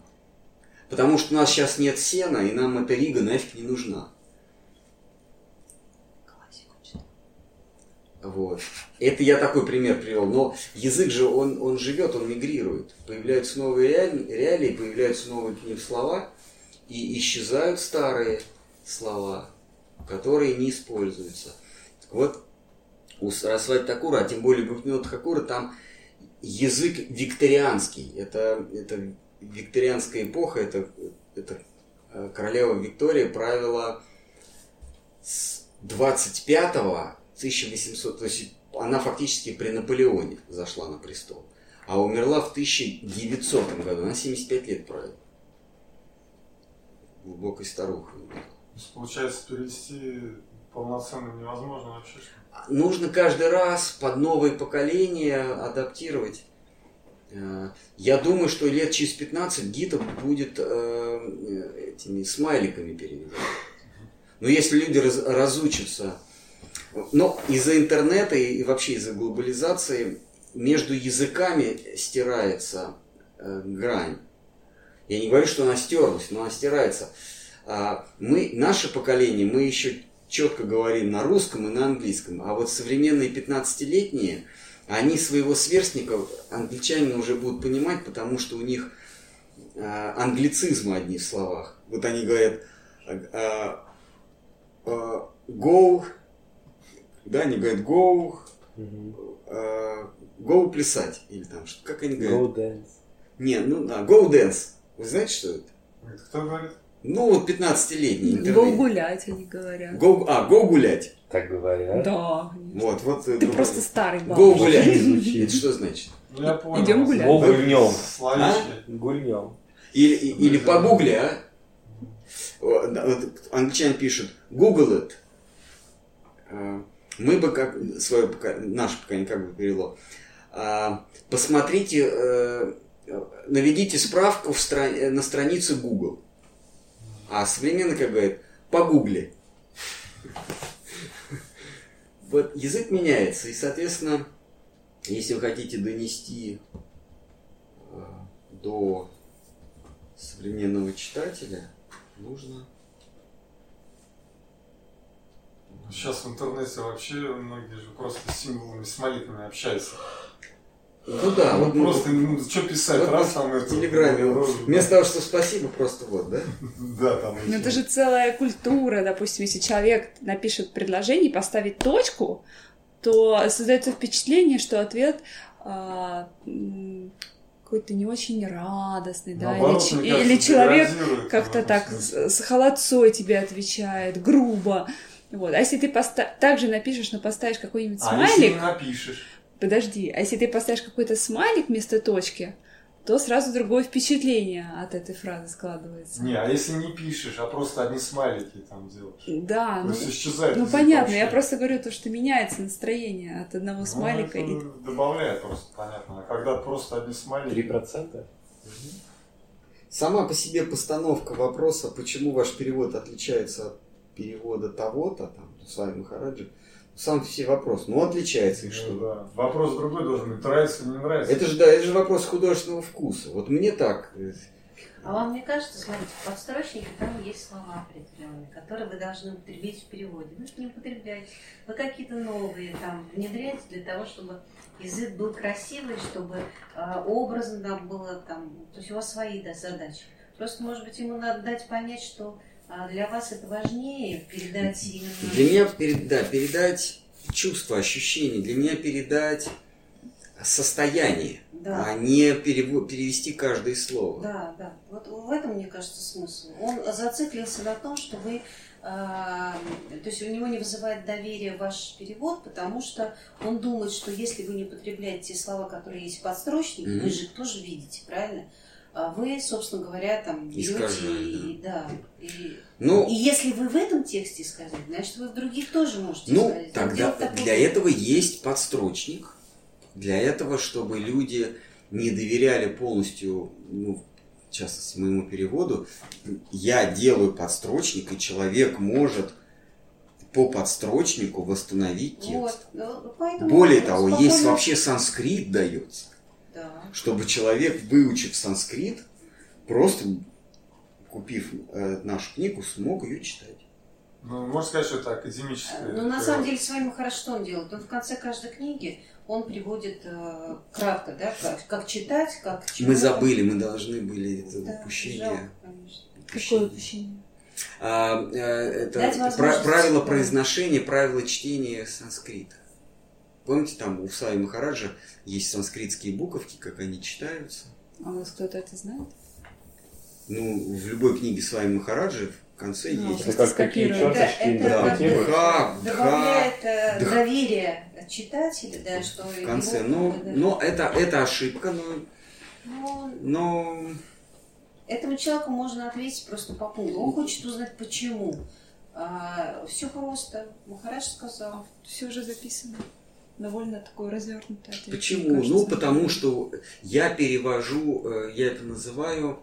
Потому что у нас сейчас нет сена, и нам эта Рига нафиг не нужна. Вот. Это я такой пример привел. Но язык же, он, он живет, он мигрирует. Появляются новые реалии, реалии, появляются новые к ним слова, и исчезают старые слова, которые не используются. Так вот, у Сарасвати Такура, а тем более Бхактивинода Тхакура, там язык викторианский. Это, это викторианская эпоха, это, это э, королева Виктория правила с 25 1800, то есть она фактически при Наполеоне зашла на престол, а умерла в 1900 году, она 75 лет правила. Глубокой старухой. получается, перевести полноценно невозможно вообще? Нужно каждый раз под новые поколения адаптировать. Э, Я думаю, что лет через 15 Гита будет э, этими смайликами переведен. Но если люди раз- разучатся, но из-за интернета и и вообще из-за глобализации между языками стирается э, грань. Я не говорю, что она стерлась, но она стирается. А мы, наше поколение, мы еще четко говорим на русском и на английском. А вот современные 15-летние, они своего сверстника, англичане уже будут понимать, потому что у них а, англицизмы одни в словах. Вот они говорят а, а, go, да, они говорят go, go плясать. Или там, что, как они говорят? Go dance. Не, ну да, go dance. Вы знаете, что? Это кто говорит? Ну, вот 15-летний Го интернет. гулять, они говорят. Go, а, go гулять. Так говорят. Да. Вот, вот. э, Ты ну, просто старый бабушка. гулять. Звучит. Это что значит? Ну, я понял. Идем гулять. Го гульнем. Словечки. Гульнем. Или, и- или погугли, а? О, да, вот Англичане пишут Google it. А, Мы бы как свое пока- наше поколение как бы перевело. А, Посмотрите, э, наведите справку в стра- э, на странице Google. А современно, как говорят, погугли. Вот язык меняется, и, соответственно, если вы хотите донести э, до современного читателя, нужно... Сейчас в интернете вообще многие же просто символами, смайликами общаются. Ну да, вот ну, просто, ну, что писать, вот раз там в это... Телеграме. ну, вот ну, Вместо того, что спасибо, просто вот, да? Да, там Ну, это же целая культура. Допустим, если человек напишет предложение и поставит точку, то создается впечатление, что ответ а, какой-то не очень радостный, да, или, Наоборот, или кажется, человек деградирует как-то так с, с холодцой тебе отвечает, грубо. Вот. А если ты поста- также напишешь, но поставишь какой-нибудь А если смайлик, не напишешь? Подожди, а если ты поставишь какой-то смайлик вместо точки, то сразу другое впечатление от этой фразы складывается. Не, а если не пишешь, а просто одни смайлики там делаешь? Да, То ну, есть исчезает ну понятно, вообще. я просто говорю то, что меняется настроение от одного Ну, смайлика это и... добавляет просто, понятно. А когда просто одни смайлики... Три процента? Сама по себе постановка вопроса, почему ваш перевод отличается от перевода того-то, там, с вами Махараджи, сам себе вопрос. Ну, отличается, и Ну что? да. Вопрос другой должен быть, нравится или не нравится. Это же, да, это же вопрос художественного вкуса. Вот мне так. А вам не кажется, смотрите, в подстрочнике там есть слова определенные, которые вы должны употребить в переводе. Вы их не употребляете. Вы какие-то новые там внедряете для того, чтобы язык был красивый, чтобы э, образно там было там. То есть у вас свои да, задачи. Просто, может быть, ему надо дать понять, что а, для вас это важнее передать именно. Для меня перед- да, передать чувство, ощущение, для меня передать состояние, Да. а не перевести каждое слово. Да, да. Вот в этом, мне кажется, смысл. Он зациклился на том, что вы... а, то есть у него не вызывает доверия ваш перевод, потому что он думает, что если вы не употребляете те слова, которые есть в подстрочнике, Мгм. вы же их тоже видите, правильно? А Вы, собственно говоря, там берете и, да, и, Ну, и если вы в этом тексте исказите, значит, вы в других тоже можете ну исказить. тогда Дело такое. для этого есть подстрочник. Для этого, чтобы люди не доверяли полностью, ну, в частности, моему переводу, я делаю подстрочник, и человек может по подстрочнику восстановить текст. Вот, ну, поэтому Более того, есть вообще санскрит дается, Да. чтобы человек, выучив санскрит, просто купив э, нашу книгу, смог ее читать. Ну, можно сказать, что это академическое. Ну, на самом деле, с вами хорошо, что он делает. Он в конце каждой книги он приводит э, кратко, да, как, как читать, как чего. Мы забыли, мы должны были это Да, упущение. жалко, конечно. Какое упущение? А, э, это Дать пра- возможность, правила да. произношения, правила чтения санскрита. Помните, там у Саи Махараджа есть санскритские буковки, как они читаются. А у нас кто-то это знает? Ну, в любой книге Саи Махараджа в конце Ну, есть. Это как какие черточки Это- это Да, бха, Добавляет э, дх. доверие читателя, да, что в конце. его, Ну, да. но это, это ошибка, но, Ну, но этому человеку можно ответить просто по пункту. Он хочет узнать, почему. все просто. Махарадж сказал. Все уже записано. Довольно такой развернутый ответ. Почему? кажется. Ну, потому что я перевожу, э, я это называю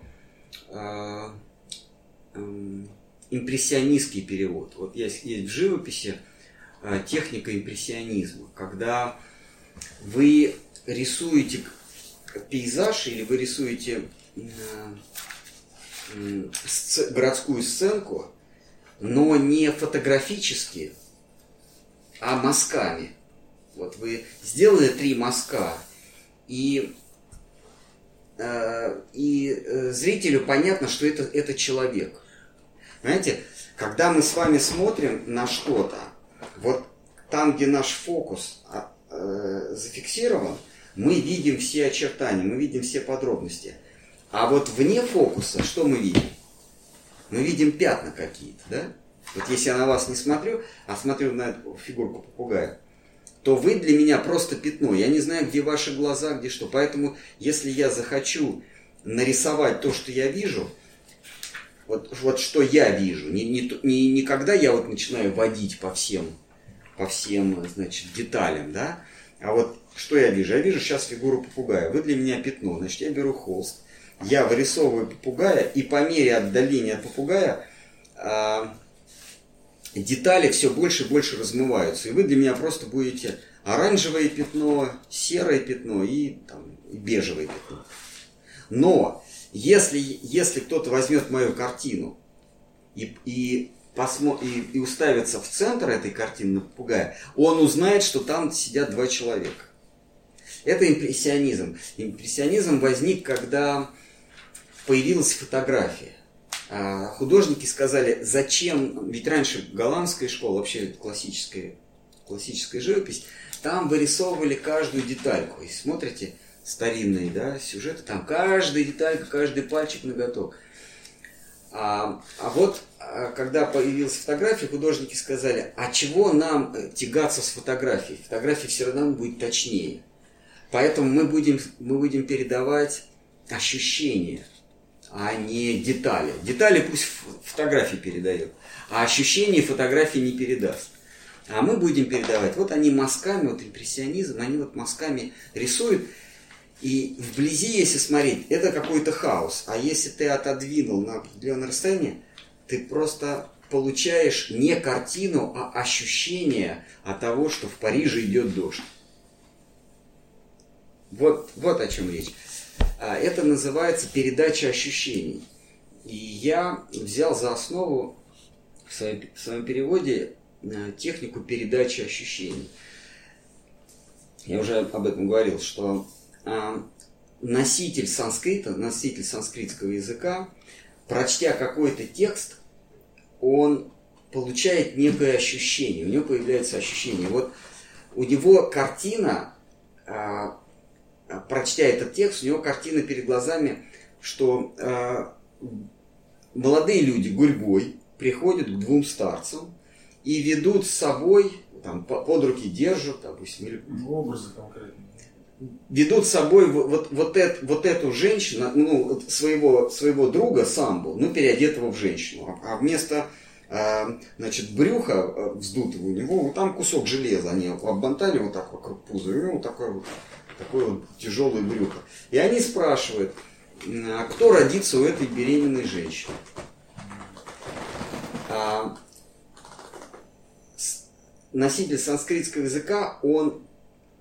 э, эм, импрессионистский перевод. Вот есть, есть в живописи э, техника импрессионизма, когда вы рисуете пейзаж или вы рисуете э, м, сце- городскую сценку, но не фотографически, а мазками. Вот вы сделали три мазка, и э, и э, зрителю понятно, что это, это человек. Понимаете, когда мы с вами смотрим на что-то, вот там, где наш фокус а, э, зафиксирован, мы видим все очертания, мы видим все подробности. А вот вне фокуса что мы видим? Мы видим пятна какие-то, да? Вот если я на вас не смотрю, а смотрю на эту фигурку попугая, то вы для меня просто пятно. Я не знаю, где ваши глаза, где что. Поэтому, если я захочу нарисовать то, что я вижу, вот, вот что я вижу, не, не, не когда я вот начинаю водить по всем, по всем, значит, деталям, да, а вот что я вижу? Я вижу сейчас фигуру попугая. Вы для меня пятно. Значит, я беру холст, я вырисовываю попугая, и по мере отдаления от попугая а, детали все больше и больше размываются. И вы для меня просто будете оранжевое пятно, серое пятно и, там, бежевое пятно. Но если, если кто-то возьмет мою картину и, и, посмо, и, и уставится в центр этой картины на попугая, он узнает, что там сидят два человека. Это импрессионизм. Импрессионизм возник, когда появилась фотография. А, художники сказали, зачем, ведь раньше голландская школа, вообще классическая, классическая живопись, там вырисовывали каждую детальку. И смотрите, старинные да, сюжеты, там каждая деталька, каждый пальчик наготов. А, а вот, а, когда появилась фотография, художники сказали, а чего нам э, тягаться с фотографией? Фотография все равно будет точнее. Поэтому мы будем, мы будем передавать ощущения – а не детали. Детали пусть фотографии передает, а ощущения фотографии не передаст. А мы будем передавать, вот они мазками, вот импрессионизм, они вот мазками рисуют, и вблизи, если смотреть, это какой-то хаос. А если ты отодвинул на определенное расстояние, ты просто получаешь не картину, а ощущение от того, что в Париже идет дождь. Вот, вот о чем речь. А, это называется передача ощущений. И я взял за основу в своем, в своем переводе э, технику передачи ощущений. Я уже об этом говорил, что а, носитель санскрита, носитель санскритского языка, прочтя какой-то текст, он получает некое ощущение, у него появляется ощущение. Вот у него картина а, прочтя этот текст, у него картина перед глазами, что э, молодые люди гурьбой приходят к двум старцам и ведут с собой, там, под руки держат, допустим, или... Образы конкретно. Ведут с собой вот, вот, это, вот эту женщину, ну, своего, своего друга самбу, ну, переодетого в женщину. А вместо э, значит, брюха э, вздутого у него, вот там кусок железа, они оббантали вот так вокруг пуза, и у него вот такой вот такое вот тяжелое брюхо. И они спрашивают, а кто родится у этой беременной женщины? А, носитель санскритского языка, он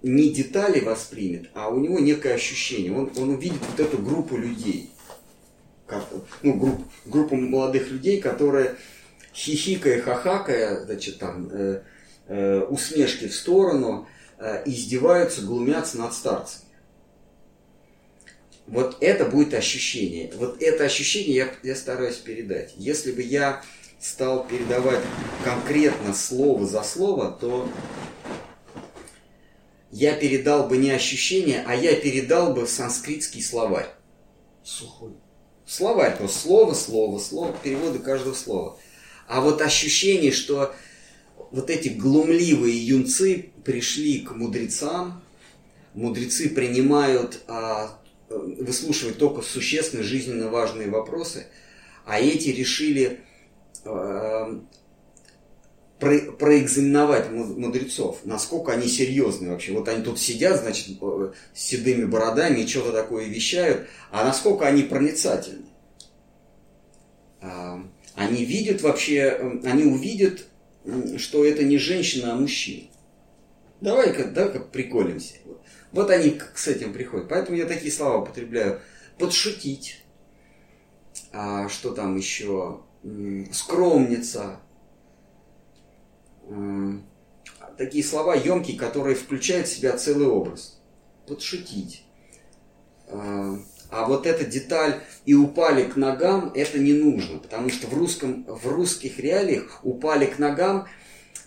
не детали воспримет, а у него некое ощущение. Он, он увидит вот эту группу людей. Ну, групп, группу молодых людей, которые хихикая, хахакая, значит, там, э, э, усмешки в сторону, издеваются, глумятся над старцами. Вот это будет ощущение. Вот это ощущение я, я стараюсь передать. Если бы я стал передавать конкретно слово за слово, то я передал бы не ощущение, а я передал бы санскритский словарь. Сухой. Словарь, просто слово, слово, слово, переводы каждого слова. А вот ощущение, что вот эти глумливые юнцы пришли к мудрецам, мудрецы принимают, а, выслушивают только существенные, жизненно важные вопросы, а эти решили а, про, проэкзаменовать мудрецов, насколько они серьезные вообще. Вот они тут сидят, значит, э, с седыми бородами и что-то такое вещают, а насколько они проницательны. А, они видят вообще, э, они увидят что это не женщина, а мужчина. Давай-ка, давай-ка приколимся. Вот. вот они с этим приходят. Поэтому я такие слова употребляю. Подшутить. А, что там еще? Скромница. Такие слова емкие, которые включают в себя целый образ. Подшутить. А, вот эта деталь и упали к ногам, это не нужно, потому что в, русском, в русских реалиях упали к ногам,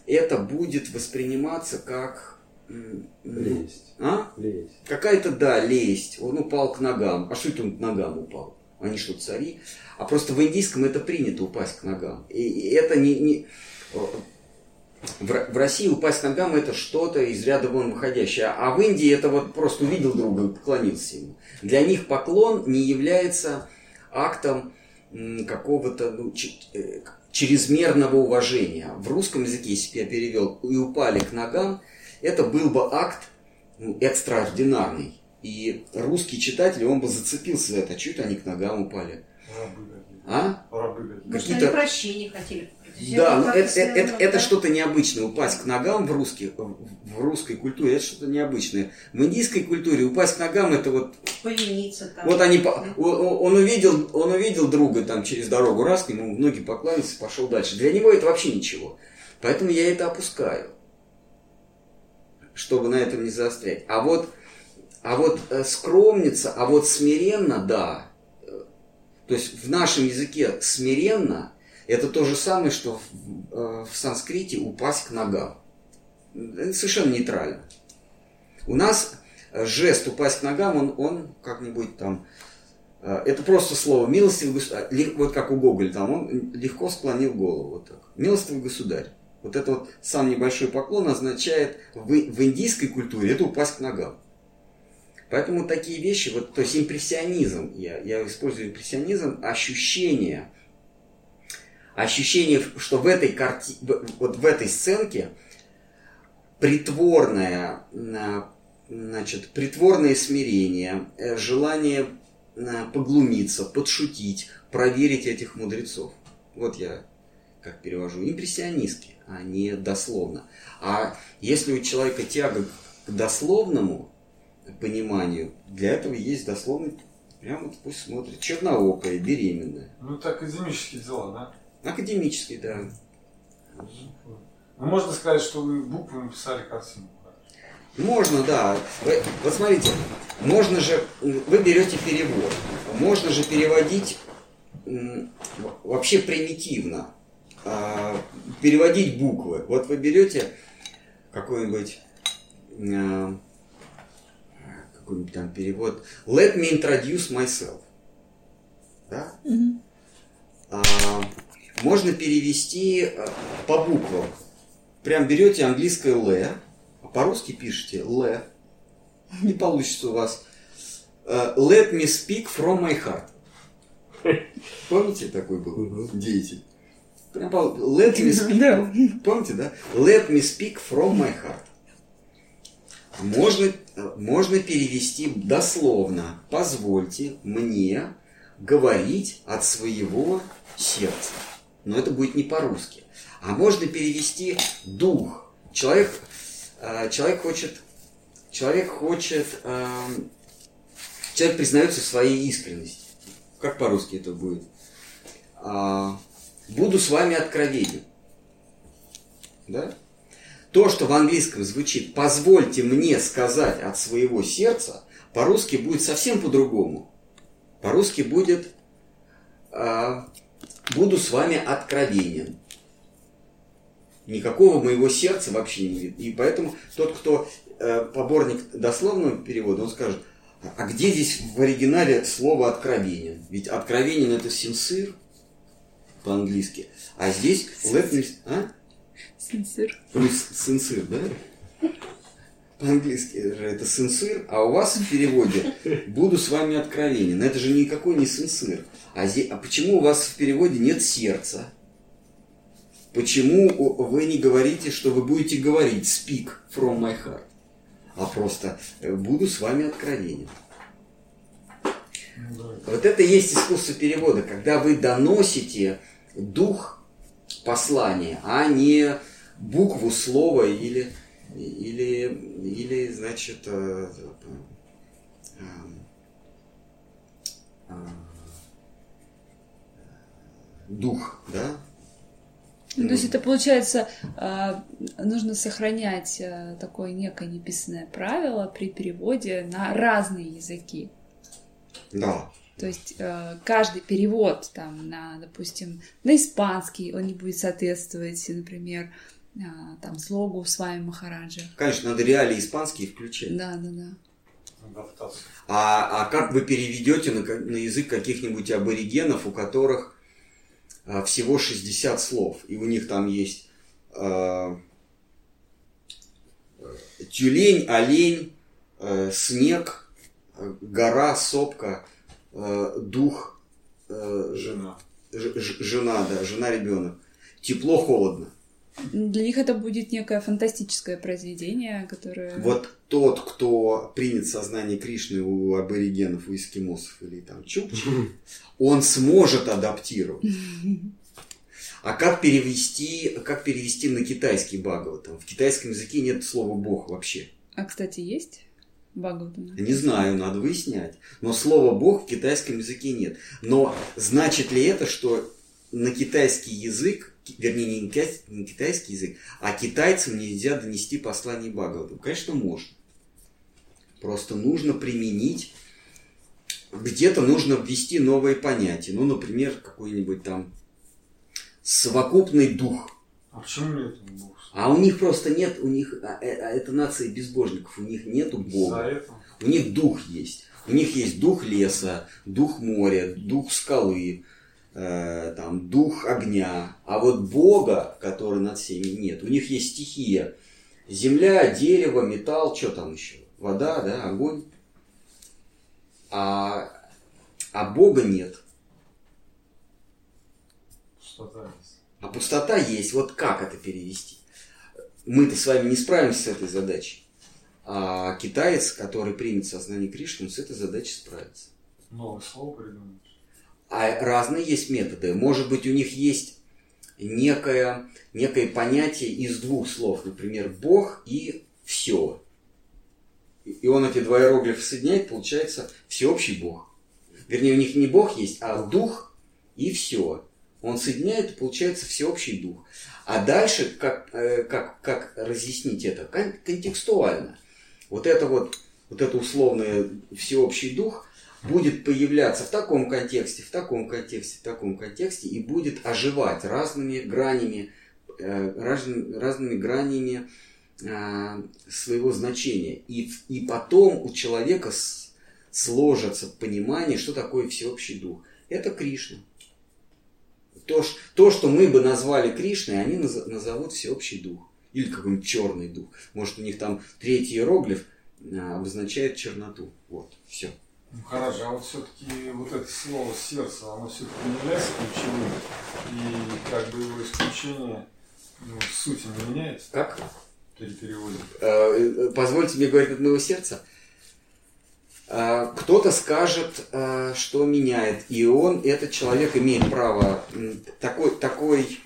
это будет восприниматься как... Лесть. А? Лесть. Какая-то, да, лесть. Он упал к ногам. А что это он к ногам упал? Они что, цари? А просто в индийском это принято упасть к ногам. И, это не... не- в России упасть к ногам это что-то из ряда вон выходящее. А в Индии это вот просто увидел друга и поклонился ему. Для них поклон не является актом какого-то ну, э, чрезмерного уважения. В русском языке, если бы я перевел «и упали к ногам», это был бы акт ну, экстраординарный. И русский читатель, он бы зацепился за это. Чуть они к ногам упали. Рабы какие-то. А? Рабы какие-то. Может, они прощения хотели. Да, но это, это, связано, это да? что-то необычное. Упасть к ногам в, русских, в русской культуре, это что-то необычное. В индийской культуре упасть к ногам, это вот... Повиниться там. Вот они... Он увидел, он увидел друга там через дорогу, раз, к нему ноги поклонился, пошел дальше. Для него это вообще ничего. Поэтому я это опускаю. Чтобы на этом не заострять. А вот, а вот э, скромница, а вот смиренно, да. Э, То есть в нашем языке смиренно это то же самое, что в, э, в санскрите упасть к ногам. Это совершенно нейтрально. У нас э, жест упасть к ногам, он, он как-нибудь там... э, Это просто слово «милостивый государь». Ли- Вот как у Гоголя, там он легко склонил голову. Вот так. «Милостивый государь». Вот это вот сам небольшой поклон означает в, в индийской культуре это упасть к ногам. Поэтому такие вещи, вот, то есть импрессионизм, я, я использую импрессионизм, ощущение, ощущение, что в этой карти, вот в этой сценке притворное, значит, притворное смирение, э, желание поглумиться, подшутить, проверить этих мудрецов. Вот я как перевожу, импрессионистски, а не дословно. А если у человека тяга к дословному пониманию, для этого есть дословный, прямо вот пусть смотрит, черноокая, беременная. Ну, это академические дела, да? Академический, да. Ну, можно сказать, что вы буквы написали картину. Можно, да. Вы- вот смотрите, можно же, вы берете перевод, можно же переводить вообще примитивно, а, переводить буквы. Вот вы берете какой-нибудь а, какой-нибудь там перевод Let me introduce myself. Да? А, можно перевести а, по буквам. Прям берете английское Л, а по-русски пишете Л. Не получится у вас. А, Let me speak from my heart. Помните, такой был деятель? Прям по- Let me speak. Помните, да? Let me speak from my heart. Можно, э, можно перевести дословно. Позвольте мне говорить от своего сердца. Но это будет не по-русски. А можно перевести дух. Человек, э, человек хочет, человек хочет, эм, человек признается в своей искренности. Как по-русски это будет? А, буду с вами откровенен. Да? То, что в английском звучит «позвольте мне сказать от своего сердца», по-русски будет совсем по-другому. По-русски будет а, «буду с вами откровенен». Никакого моего сердца вообще не видно. И поэтому тот, кто э, поборник дословного перевода, он скажет, а где здесь в оригинале слово «откровенен»? Ведь «откровенен» это синсыр по-английски. А здесь let. А? Сенсир. Ну, с- сенсыр, да? По-английски же это сенсыр, а у вас в переводе «буду с вами откровенен». Это же никакой не сенсыр. А, зе- а почему у вас в переводе нет сердца? Почему вы не говорите, что вы будете говорить «speak from my heart», а просто э, «буду с вами откровенен». Ну. Вот это и есть искусство перевода, когда вы доносите дух послания, а не букву слова или, или, или значит, э, э, э, дух, да? Ну, то есть это получается, а, нужно сохранять а, такое некое неписанное правило при переводе на разные языки. Да. То есть э, каждый перевод там на, допустим, на испанский, он не будет соответствовать, например, э, там слогу с вами Махараджа. Конечно, надо реалии испанские включать. Да, да, да. А, а как вы переведете на, на язык каких-нибудь аборигенов, у которых а, всего 60 слов, и у них там есть э, тюлень, олень, э, снег, э, гора, сопка, э, дух, э, Жена. ж- жена, да, жена, ребенок. Тепло, холодно. Для них это будет некое фантастическое произведение, которое... Вот тот, кто примет сознание Кришны у аборигенов, у эскимосов или там чукчи, он сможет адаптировать. А как перевести, как перевести на китайский Бхагаватам? В китайском языке нет слова Бог вообще. А, кстати, есть Бхагаватам? Не знаю, надо выяснять. Но слова Бог в китайском языке нет. Но значит ли это, что на китайский язык, вернее, не китай- не китайский язык, а китайцам нельзя донести послание Бхагаватам? Конечно, можно. Просто нужно применить, где-то нужно ввести новые понятия. Ну, например, какой-нибудь там совокупный дух. А почему нет бог? А у них просто нет, у них, а, э, а это нация безбожников, у них нету Бога. У них дух есть. У них есть дух леса, дух моря, дух скалы, э, там, дух огня. А вот Бога, который над всеми, нет. У них есть стихия. Земля, дерево, металл, что там еще? Вода, да, огонь. А, а Бога нет. Пустота есть. А пустота есть. Вот как это перевести? Мы-то с вами не справимся с этой задачей. А китаец, который примет сознание Кришны, он с этой задачей справится. Новое слово придумать. А разные есть методы. Может быть, у них есть некое, некое понятие из двух слов. Например, Бог и все. И он эти два иероглифа соединяет, получается всеобщий Бог. Вернее, у них не Бог есть, а дух и все. Он соединяет, и получается всеобщий дух. А дальше, как, э, как, как разъяснить это? Кон- Контекстуально. Вот это вот, вот это условное всеобщий дух будет появляться в таком контексте, в таком контексте, в таком контексте и будет оживать разными гранями, э, разными, разными гранями э, своего значения. И, и потом у человека сложится понимание, что такое всеобщий дух. Это Кришна. То, то, что мы бы назвали Кришной, они наз- назовут всеобщий дух. Или какой-нибудь черный дух. Может, у них там третий иероглиф а, обозначает черноту. Вот, все. Ну хорошо, а вот все-таки вот это слово сердце, оно все-таки не является ключевым. И как бы его исключение ну, сути не меняется Как? при переводе. Э, э, Позвольте мне говорить от моего сердца. Э, Кто-то скажет, э, что меняет, и он, этот человек имеет право, м, такой, такой,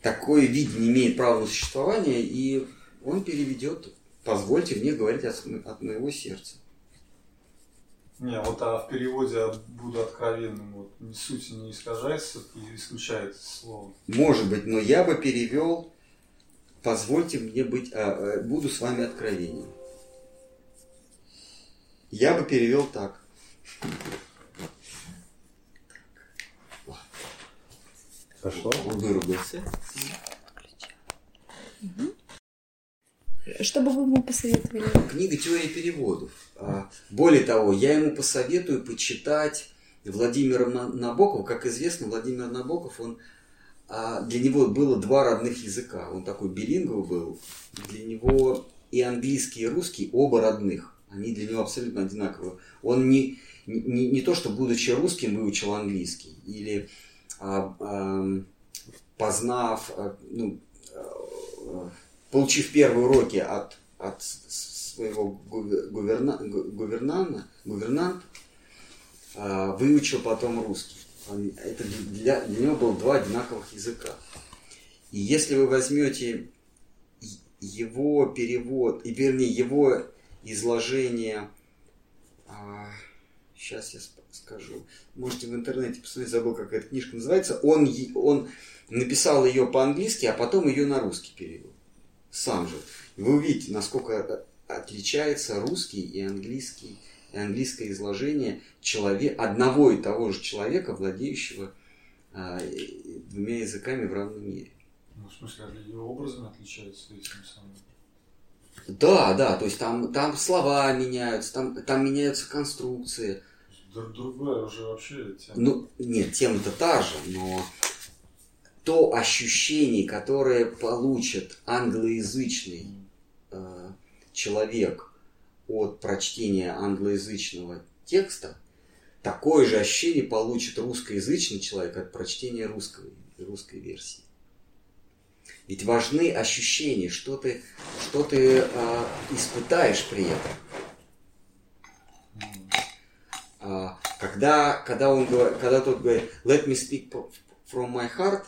такое видение имеет право на существование, и он переведет, позвольте мне говорить от, от моего сердца. Не, вот а в переводе я буду откровенным, вот ни суть не искажается и исключается слово. Может быть, но я бы перевел, позвольте мне быть, а, э, буду с вами откровенен. Я бы перевел так. Пошло? Он выругался. Что бы вы ему посоветовали? Книга «Теория переводов». А, Более того, я ему посоветую почитать Владимира На- Набокова. Как известно, Владимир Набоков, он, а, для него было два родных языка. Он такой билингв был. Для него и английский, и русский оба родных. Они для него абсолютно одинаковые. Он не, не, не то, что будучи русским, выучил английский. Или а, ам, познав, а, ну, а, получив первые уроки от, от своего гуве- гуверна, гу- гувернана, гувернанта, а, выучил потом русский. Это для, для него было два одинаковых языка. И если вы возьмете его перевод, и вернее его изложение, сейчас я сп- скажу, можете в интернете посмотреть, забыл, как эта книжка называется, он, он написал ее по-английски, а потом ее на русский перевел. Сам же. Вы увидите, насколько отличается русский и английский и английское изложение человек, одного и того же человека, владеющего а, двумя языками в равной мере. Ну, в смысле, его образами отличаются этим самым. Да, да, то есть там, там слова меняются, там, там меняются конструкции. Друг другая уже вообще тема. Ну, нет, тема-то та же, но то ощущение, которое получит англоязычный э, человек от прочтения англоязычного текста, такое же ощущение получит русскоязычный человек от прочтения русской, русской версии. Ведь важны ощущения, что ты, что ты э, испытаешь при этом. А, когда, когда, он, когда тот говорит, let me speak from my heart,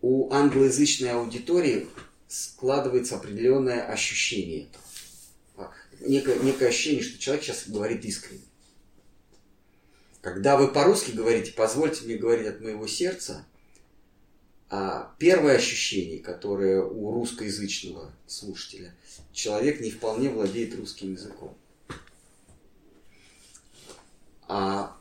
у англоязычной аудитории складывается определенное ощущение этого. А, некое, некое ощущение, что человек сейчас говорит искренне. Когда вы по-русски говорите, позвольте мне говорить от моего сердца, а первое ощущение, которое у русскоязычного слушателя, человек не вполне владеет русским языком. А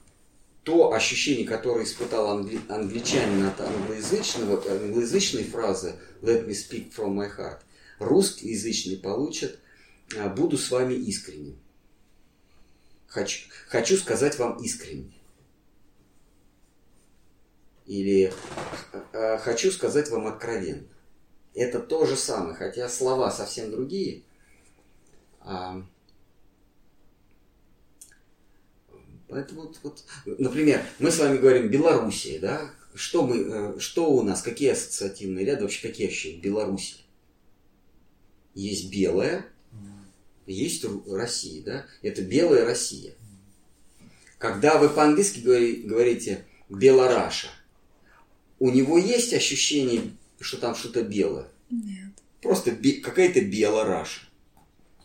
то ощущение, которое испытал англи... англичанин от англоязычного, англоязычной фразы «let me speak from my heart», русскоязычный получит а, «буду с вами искренним». Хочу, хочу сказать вам искренне. Или э, хочу сказать вам откровенно. Это то же самое, хотя слова совсем другие. А, поэтому вот, вот, например, мы с вами говорим Белоруссия, да? Что мы, э, что у нас, какие ассоциативные ряды, вообще какие ощущения? Белоруссия. Есть белая, есть Россия, да? Это белая Россия. Когда вы по-английски говорите Белораша, у него есть ощущение, что там что-то белое? Нет. Просто бе- какая-то белая раша.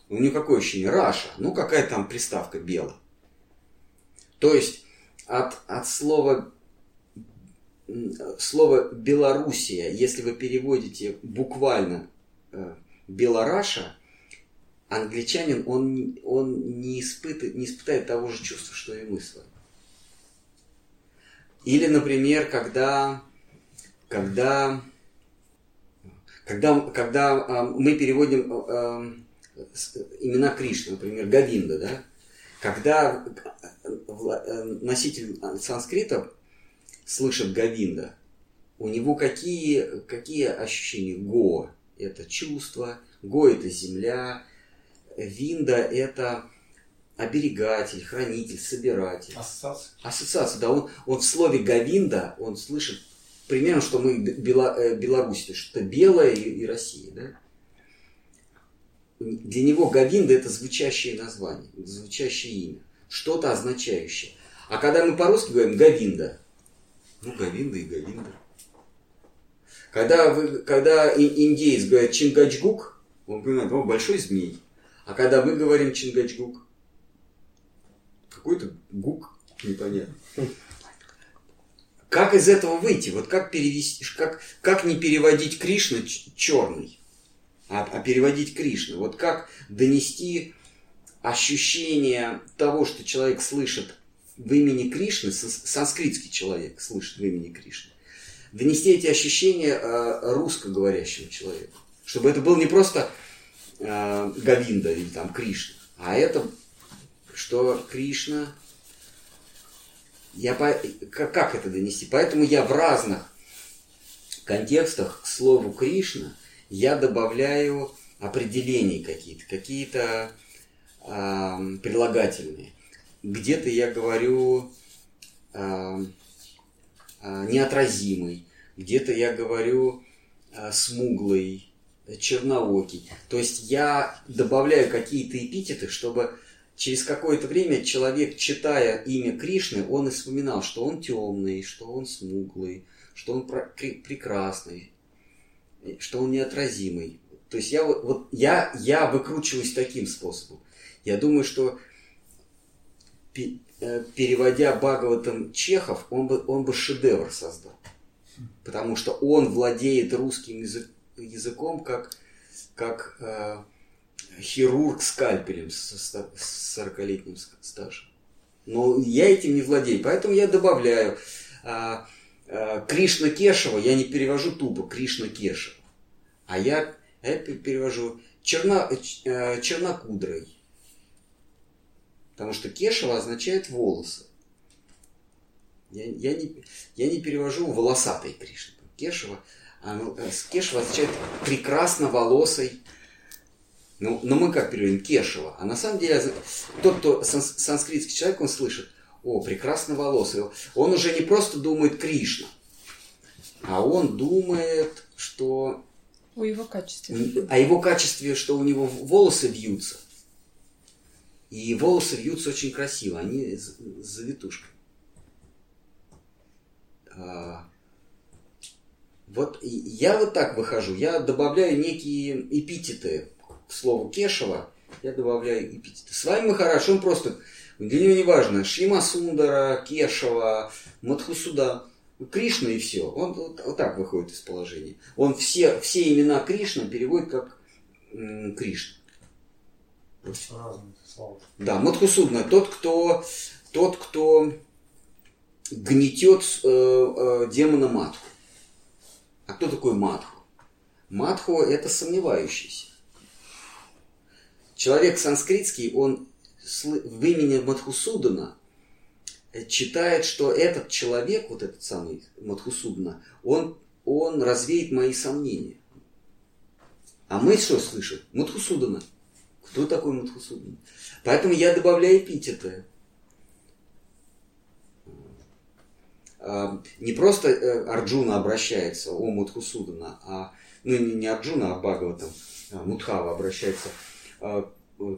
У него какое ощущение? Раша. Ну, какая там приставка белая. То есть от, от слова, слова Белоруссия, если вы переводите буквально э, Белораша, англичанин, он, он не, испытывает, не испытает того же чувства, что и мы с вами. Или, например, когда, когда, когда, когда э, мы переводим э, имена Кришны, например, Гавинда, да, когда носитель санскрита слышит Гавинда, у него какие, какие ощущения? Го – это чувство, Го – это земля, Винда – это оберегатель, хранитель, собиратель. Ассоциация. Ассоциация, да. Он, он в слове Гавинда, он слышит примерно, что мы Бела, э, Беларусь, что это белая и, и Россия, да. Для него Гавинда это звучащее название, звучащее имя, что-то означающее. А когда мы по-русски говорим Гавинда, ну Гавинда и Гавинда. Когда, вы, когда индеец говорит Чингачгук, он понимает, о, большой змей. А когда мы говорим Чингачгук, какой-то гук непонятно. Как из этого выйти? Вот как перевести, как, как не переводить Кришна черный, а, а переводить Кришна? Вот как донести ощущение того, что человек слышит в имени Кришны, санскритский человек слышит в имени Кришны, донести эти ощущения э, русскоговорящему человеку. Чтобы это был не просто э, Гавинда или там Кришна, а это, что Кришна... Я по... как это донести? Поэтому я в разных контекстах к слову Кришна я добавляю определения какие-то, какие-то э, прилагательные. Где-то я говорю э, неотразимый, где-то я говорю э, смуглый, черноокий. То есть я добавляю какие-то эпитеты, чтобы через какое-то время человек, читая имя Кришны, он и вспоминал, что он темный, что он смуглый, что он прекрасный, что он неотразимый. То есть я вот, я, я выкручиваюсь таким способом. Я думаю, что э, переводя Бхагаватам Чехов, он бы, он бы шедевр создал. Потому что он владеет русским языком языком как, как э, хирург скальпелем с 40-летним стажем. Но я этим не владею, поэтому я добавляю а, а, Кришна Кешева, я не перевожу тупо Кришна Кешева, а я, я перевожу черно, э, чернокудрой. Потому что Кешева означает волосы. Я, я, не, я не перевожу волосатый Кришна. Кешева, а, э, Кешева означает прекрасно волосой ну, но мы как переводим? Кешева. А на самом деле, тот, кто санскритский человек, он слышит, о, прекрасно волосы. Он уже не просто думает Кришна, а он думает, что... О его качестве. О его качестве, что у него волосы вьются. И волосы вьются очень красиво, они с завитушкой. А, вот я вот так выхожу, я добавляю некие эпитеты к слову Кешева я добавляю эпитеты. С вами Махарадж, он просто, для него не важно, Шима Сундара, Кешева, Мадхусуда, Кришна и все. Он вот, вот так выходит из положения. Он все, все имена Кришна переводит как м, Кришна. Да, Мадхусудна, тот, кто, тот, кто гнетет э, э, демона Матху. А кто такой Матху? Матху это сомневающийся. Человек санскритский, он в имени Мадхусудана читает, что этот человек, вот этот самый Мадхусудана, он, он развеет мои сомнения. А мы что слышим? Мадхусудана. Кто такой Мадхусудана? Поэтому я добавляю эпитеты. А, не просто э, Арджуна обращается, о Мадхусудана, а ну не Арджуна, а Бхагаватам, а Мудхава обращается – а,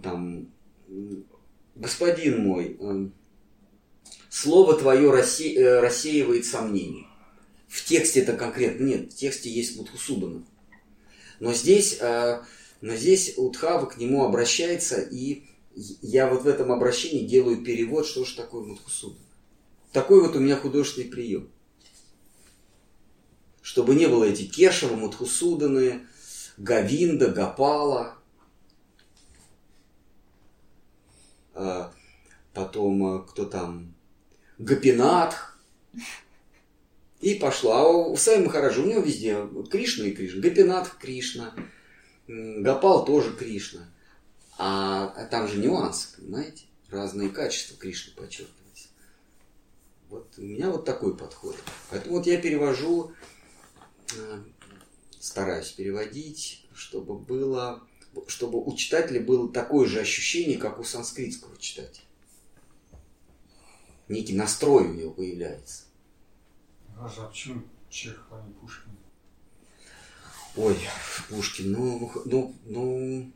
там, господин мой, э, слово твое расе, э, рассеивает сомнения. В тексте это конкретно нет, в тексте есть Мудхусудана. Но здесь, э, но здесь Удхава к нему обращается, и я вот в этом обращении делаю перевод, что же такое Мудхусудана. Такой вот у меня художественный прием. Чтобы не было эти Кешева, Мудхусуданы, Гавинда, Гапала – А, потом а, кто там, Гапинатх. И пошла. А у Сами Махараджа, у него везде Кришна и Кришна. Гапинатх Кришна. Гапал тоже Кришна. А там же нюансы, понимаете? Разные качества Кришны подчеркиваются. Вот у меня вот такой подход. Поэтому вот я перевожу, стараюсь переводить, чтобы было чтобы у читателя было такое же ощущение, как у санскритского читателя. Некий настрой у него появляется. Раша, а почему Чехов, а не Пушкин? Ой, Пушкин, ну, ну, ну,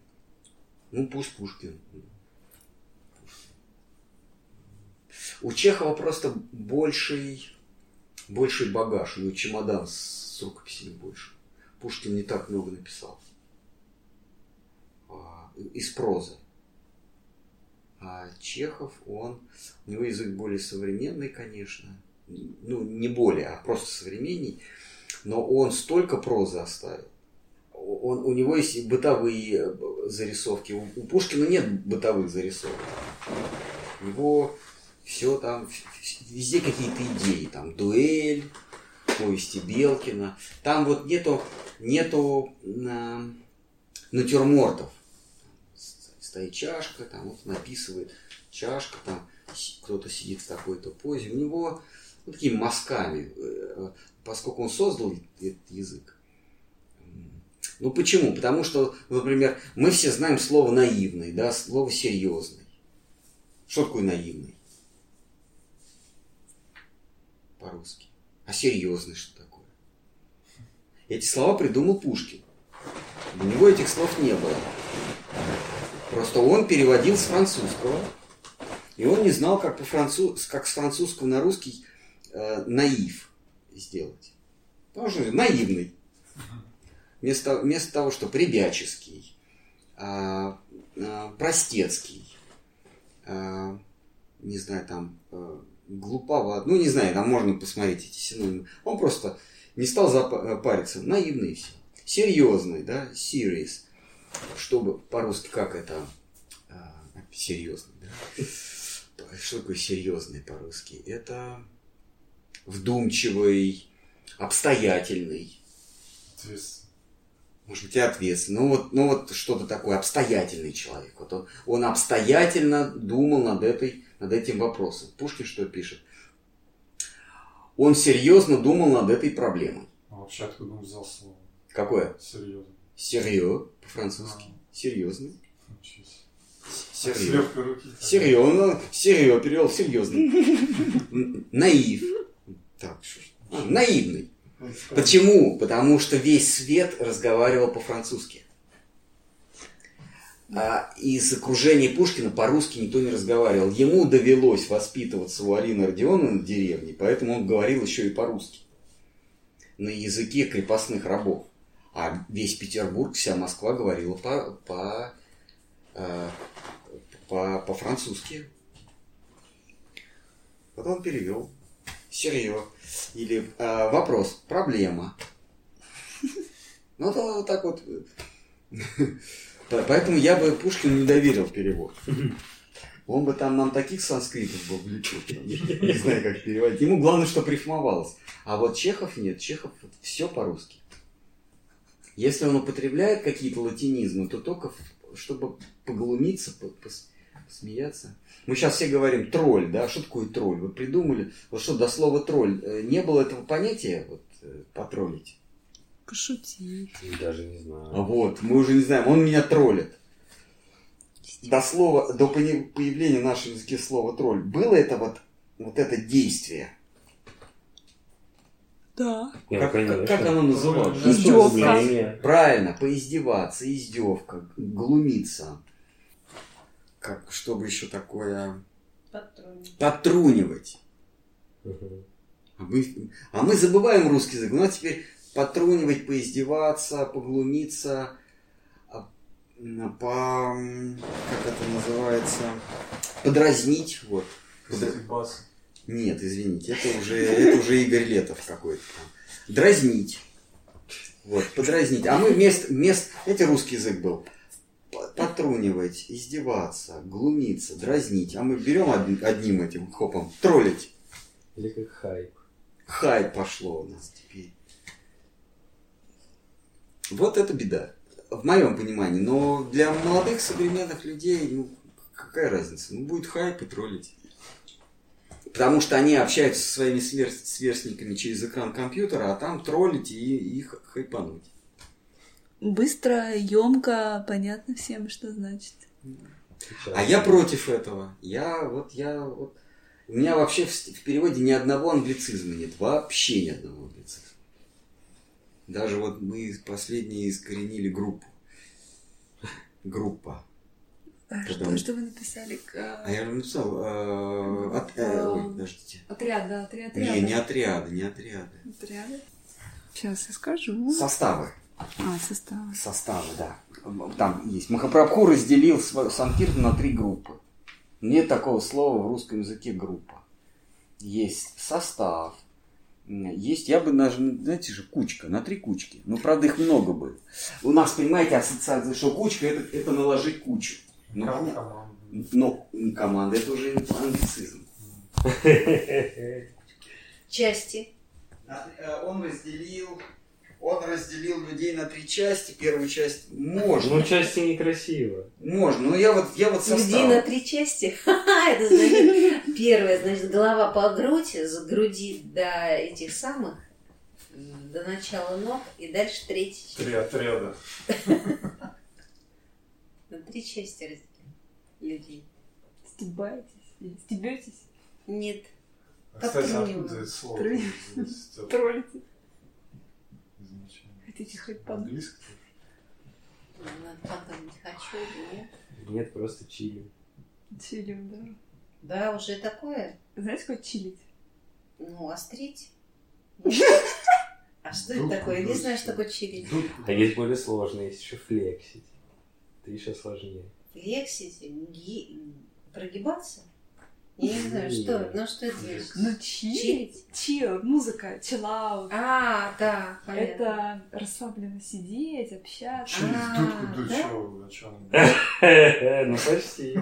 ну пусть Пушкин. У Чехова просто больший, больший багаж, у него чемодан с рукописями больше. Пушкин не так много написал из прозы. А Чехов, он, у него язык более современный, конечно, ну, не более, а просто современней, но он столько прозы оставил. Он, у него есть бытовые э, зарисовки. У, у Пушкина нет бытовых зарисовок. У него все там, везде какие-то идеи. Там дуэль, повести Белкина. Там вот нету, нету э, натюрмортов стоит чашка, там вот написывает чашка, там кто-то сидит в такой-то позе. У него ну, такими мазками, э, поскольку он создал этот язык. Ну почему? Потому что, например, мы все знаем слово наивный, да, слово серьезный. Что такое наивный? По-русски. А серьезный что такое? Эти слова придумал Пушкин. У него этих слов не было. Просто он переводил с французского, и он не знал, как, по француз, как с французского на русский э, наив сделать. Потому что наивный. Вместо, вместо того, что прибяческий, э, э, простецкий, э, не знаю, там, э, глуповат, ну, не знаю, там можно посмотреть эти синонимы. Он просто не стал запариться. Наивный все. Серьезный, да, serious. Чтобы по-русски как это а, серьезный, да? Что такое серьезный по-русски? Это вдумчивый, обстоятельный, Ответственно. может быть, и ответственный. Ну вот, ну вот что-то такое, обстоятельный человек. Вот он, он обстоятельно думал над, этой, над этим вопросом. Пушкин что пишет? Он серьезно думал над этой проблемой. А вообще откуда он взял слово? Какое? Серьезно. Серьез, по-французски. Серьезный. Ничего себе. С Серьез. легкой руки. Серьезно. Серьез перевел серьезный. Наив. Так. А, наивный. Почему? Потому что весь свет разговаривал по-французски. А из окружения Пушкина по-русски никто не разговаривал. Ему довелось воспитываться у Арины Родионовны в деревне, поэтому он говорил еще и по-русски. На языке крепостных рабов. А весь Петербург, вся Москва говорила по, по, э, по, по-французски. Вот он перевел. Серьез. Или э, вопрос, проблема. Ну, то вот так вот. По- Поэтому я бы Пушкину не доверил перевод. Он бы там нам таких санскритов бы влечил. Не знаю, как переводить. Ему главное, что рифмовалось. А вот Чехов нет. Чехов все по-русски. Если он употребляет какие-то латинизмы, то только чтобы поглумиться, по- пос- посмеяться. Мы сейчас все говорим тролль, да? Что такое тролль? Вы придумали? Вот что, до слова тролль э, не было этого понятия вот, э, потроллить? Пошутить. Даже не А знаю. Вот, мы уже не знаем, он меня троллит. До слова, до появления в нашем языке слова тролль, было это вот, вот это действие? Да. Ну, как, как- конечно. как оно называлось? Издевка. Правильно, поиздеваться, издевка, глумиться. Как, чтобы еще такое... Патроны. Потрунивать. Мгм. А мы, а мы забываем русский язык. Ну, а теперь потрунивать, поиздеваться, поглумиться, а, м, по... как это называется? Подразнить. Вот. Подра- Стебаться. Нет, извините, это уже, это уже Игорь Летов какой-то. Дразнить. Вот, подразнить. А мы вместо, вместо, это русский язык был. Потрунивать, издеваться, глумиться, дразнить. А мы берем од- одним этим хопом, троллить. Или как хайп. Хай пошло у нас теперь. Вот это беда. В моем понимании. Но для молодых современных людей, ну, какая разница? Ну, будет хайп и троллить. Потому что они общаются со своими свер- сверстниками через экран компьютера, а там троллить и их хайпануть. Быстро, емко, понятно всем, что значит. А я против этого. Я вот, я вот... У меня вообще в, в переводе ни одного англицизма нет. Вообще ни одного англицизма. Даже вот мы последние искоренили группу. Группа. А что, мы- что вы написали? К- А я же написал... э, от- э, ой, подождите. Отряд, да, отряд, Не, не отряды, не отряды. Отряды. Сейчас я скажу. Составы. А, составы. Составы, да. Там есть. Махапрабху разделил Санкиртан на три группы. Нет такого слова в русском языке группа. Есть состав. Есть, я бы даже, знаете же, кучка, на три кучки. Ну, правда, их много будет. У нас, понимаете, ассоциация, что кучка это, это наложить кучу. Ну, Ком- понятно. команду. Но не команда, это уже англицизм. Части. Он разделил, он разделил людей на три части. Первую часть можно. Ну, части некрасиво. Можно, но я вот, я вот Людей состав. на три части. Это значит, первое, значит, голова по грудь, с груди до этих самых, до начала ног, и дальше третья часть. Три отряда. На три части разделим людей. Стебаетесь? Стебетесь? Нет. А, Кстати, Потруниваю. откуда это слово? Троллите? изначально. Хотите хоть? Английский? Надо подумать, хочу или нет. Нет, просто чили. Чилим, да. Да, уже такое. Знаете, как чилить? Ну, острить. А что это такое? Не дух. знаю, что такое чили. Дудку. А есть более сложные, есть еще флексить. Это еще сложнее. Лексить, ги- прогибаться. Я не знаю, что, ну что это значит? Ну, чили. Чилить? Чил, музыка, чиллаут. А, да, понятно. Это расслабленно сидеть, общаться. Через А, дудку да? дучевую, о чем? Ну почти.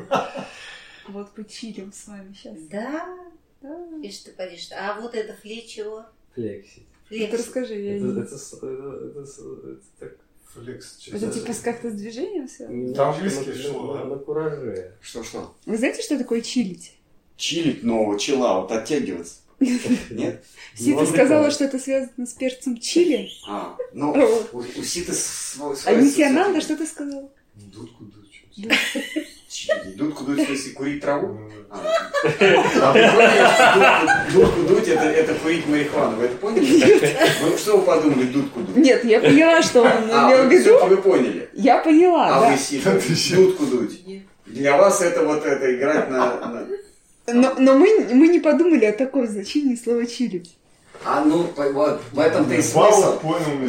Вот почилим с вами сейчас. Да, Да. и что паришь? А вот это фле чего? Флексить. Ты Флекс. расскажи, я Это, не... это, это, это это так... Флекс Это типа с как-то с движением все? английский на- шло, на- да? На кураже. Что-что? Вы знаете, что такое чилить? Чилить, но чилаут, оттягиваться. Нет? Сита Ну, сказала, что это связано с перцем чили. А, ну, Вот. у, Ситы свой... А свой Ники ассоциативный- Ананда, что ты сказал? Дудку дучу. Чили. Дудку дуть, в смысле, курить траву? Ну, А, а вы поняли, что дудку, дуть это, это курить марихуану? Вы это поняли? Вы что вы подумали, дудку дуть? Нет, я поняла, что он А, имел в вы, виду. вы поняли. Я поняла, А да. вы дудку дуть. Для вас это вот это играть на... на- Но, но мы, мы не подумали о таком значении слова чилить. А ну, вот, в этом-то и смысл.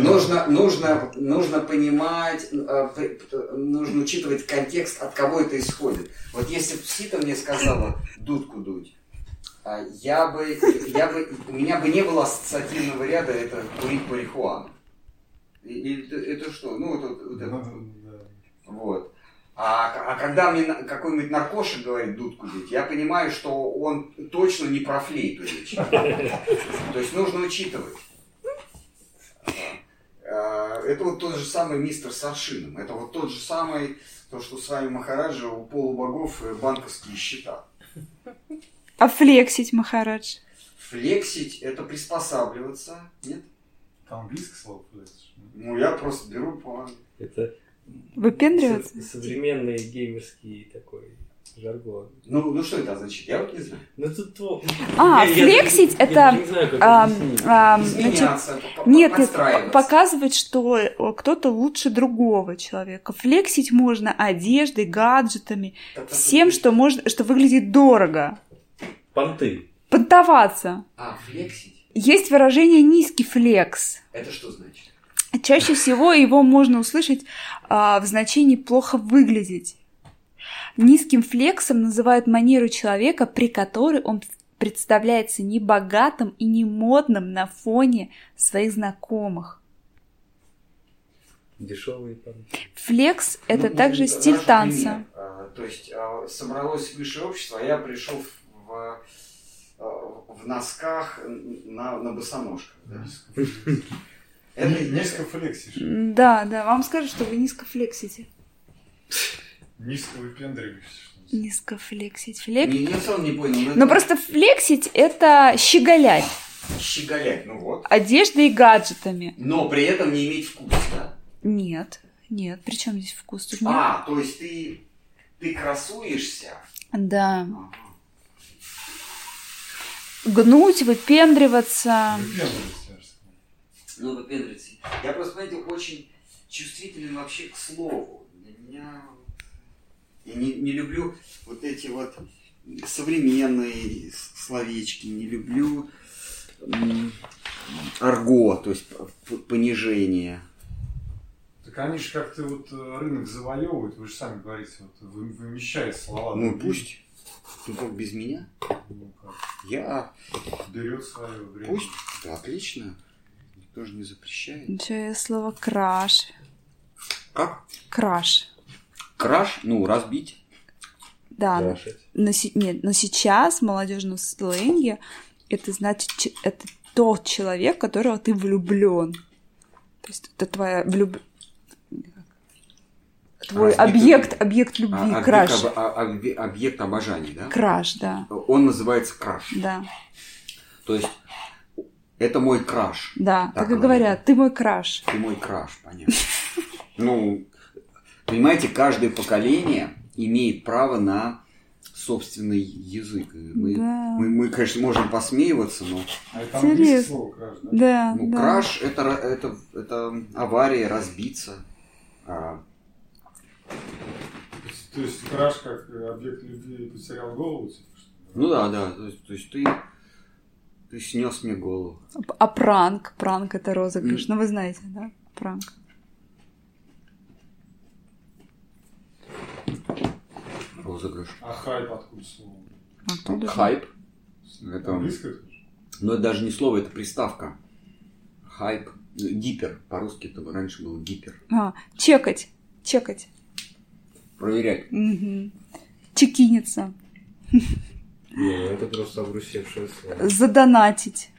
Нужно, нужно, нужно понимать, э, э, нужно учитывать контекст, от кого это исходит. Вот если бы Сита мне сказала дудку дуть, а, я бы, я бы, у меня бы не было ассоциативного ряда это курить марихуану. И- и это, это что? Ну, вот, вот- вот это. Ну. Вот. А, а когда мне какой-нибудь наркошек говорит дудку дуть, я понимаю, что он точно не про флейту речь. То есть нужно учитывать. А, Это вот тот же самый мистер с аршином. Это вот тот же самый, то, что с вами Махараджа у полубогов банковские счета. А флексить, Махарадж? Флексить – это приспосабливаться. Нет? Там английское слово флекс. Ну, я просто беру по... Это Выпендриваться? со- современный геймерский такой жаргон. Ну, ну, что это означает? Я вот не знаю. Ну тут... А, я- я- флексить я это, не знаю, как А, а, значит, нет, нет, показывать, что э, кто-то лучше другого человека. Флексить можно одеждой, гаджетами, Так, так, всем, так. что можно, что выглядит дорого. Понты. Понтоваться. А, флексить? Есть выражение низкий флекс. Это что значит? Чаще всего его можно услышать а, в значении плохо выглядеть. Низким флексом называют манеру человека, при которой он представляется небогатым и не модным на фоне своих знакомых. Дешевые. Флекс – это Ну, также ну, стиль танца. А, То есть а, собралось высшее общество, а я пришел в, в, а, в носках на, на босоножках. да. Это, Низко флексишь. Да, да, вам скажут, что вы низко флексите. Низко выпендриваешься. Низко флексить. Флек... Не, я сам не понял. Но просто флексить – это щеголять Щеголять, ну вот. одеждой и гаджетами. Но при этом не иметь вкуса, да? Нет, нет, при чем здесь вкус? Тут нет. А, то есть ты, ты красуешься. Да. Ага. Гнуть, выпендриваться. Выпендриваешься, я же сказал. Ну, выпендриваться. Я просто, знаете, очень чувствителен вообще к слову. Для меня... Я не, не люблю вот эти вот современные словечки, не люблю арго, то есть понижение. Так они же как-то вот э, рынок завоевывают, вы же сами говорите, вот вы, вымещает слова. Ну пусть. Ну как без меня? Ну, как, Я берет свое время. пусть. Да, отлично. Никто же не запрещает. Еще есть слово краш. Как? Краш. Краш? Ну, разбить. Да, но, Крашить. но нет, но сейчас в молодежном сленге это значит, это тот человек, в которого ты влюблен. То есть это твоя влюб... Твой Разбитый. объект, объект любви, А, объект, краш. об- а- объе- объект обожания, да? Краш, да, Он называется краш. да, То есть это мой краш. да. Так Так и говорят, ты мой краш. Ты мой краш, понятно. Ну, понимаете, каждое поколение имеет право на собственный язык. Мы, Да. мы, мы, конечно, можем посмеиваться, но А это английское Интересно. слово краш, да? Да, ну, да. краш это, это, это авария, разбиться. А, То есть, то есть краш как объект любви потерял голову, типа, ну да, да. То есть, то есть ты, ты снес мне голову. А пранк, пранк это розыгрыш. М. Ну вы знаете, да? Пранк. Розыгрыш. А хайп откуда слово? Оттуда же. Хайп. Это, но это даже не слово, это приставка. Хайп. Гипер. По-русски это раньше было гипер. А, чекать. Чекать. Проверять. Мгм. Чекиниться. Не, ну это просто обрусевшее слово. Задонатить.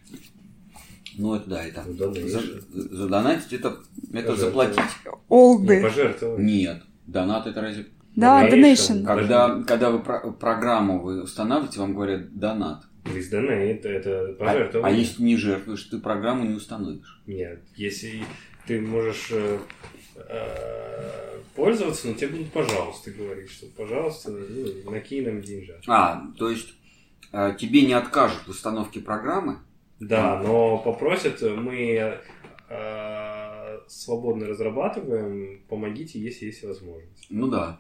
Ну, это да, это. Донейшн. За- Задонатить это, это заплатить. Не, Олды. пожертвовать. Нет. Донат это разве... Да, Donation. donation. Когда, когда вы про- программу вы устанавливаете, вам говорят донат. Из донейт это А, пожертвовать. а если не жертвуешь, ты программу не установишь. Нет, если ты можешь э, э, пользоваться, но тебе будут пожалуйста говорить, что пожалуйста, ну, накинь нам деньжат. А, то есть тебе не откажут в установке программы? Да, но попросят, мы э, свободно разрабатываем, помогите, если есть возможность. Ну да.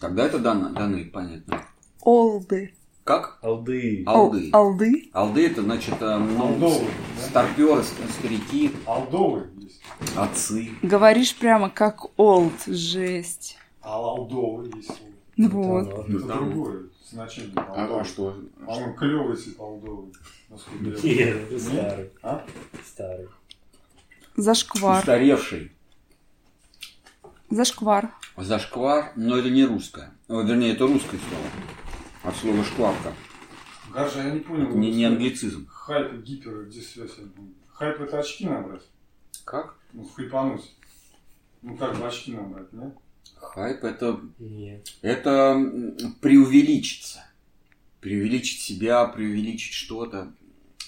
Тогда это донат, донат, понятно. Олды. Как? Алды. Алды. Алды. Алды это значит э, ну, Алдовый, да? старперы, старики, Алдовый есть. отцы. Говоришь прямо как олд. Жесть. А алдовый есть. Ну вот. Да, Ну, Это там- другое значение. А, а что? По-моему, клевый типа алдовый. насколько я Нет, это старый. А? Старый. Зашквар. Устаревший. Зашквар. Зашквар, но это не русское. О, вернее, это русское слово. От слова шкварка. Гаржа, я не понял. Это не, не англицизм. Хайп и гипер, где связь? Хайп это очки набрать? Как? Ну, хайпануть. Ну, как бы очки набрать, нет? Хайп это, Нет. это преувеличиться. Преувеличить себя, преувеличить что-то.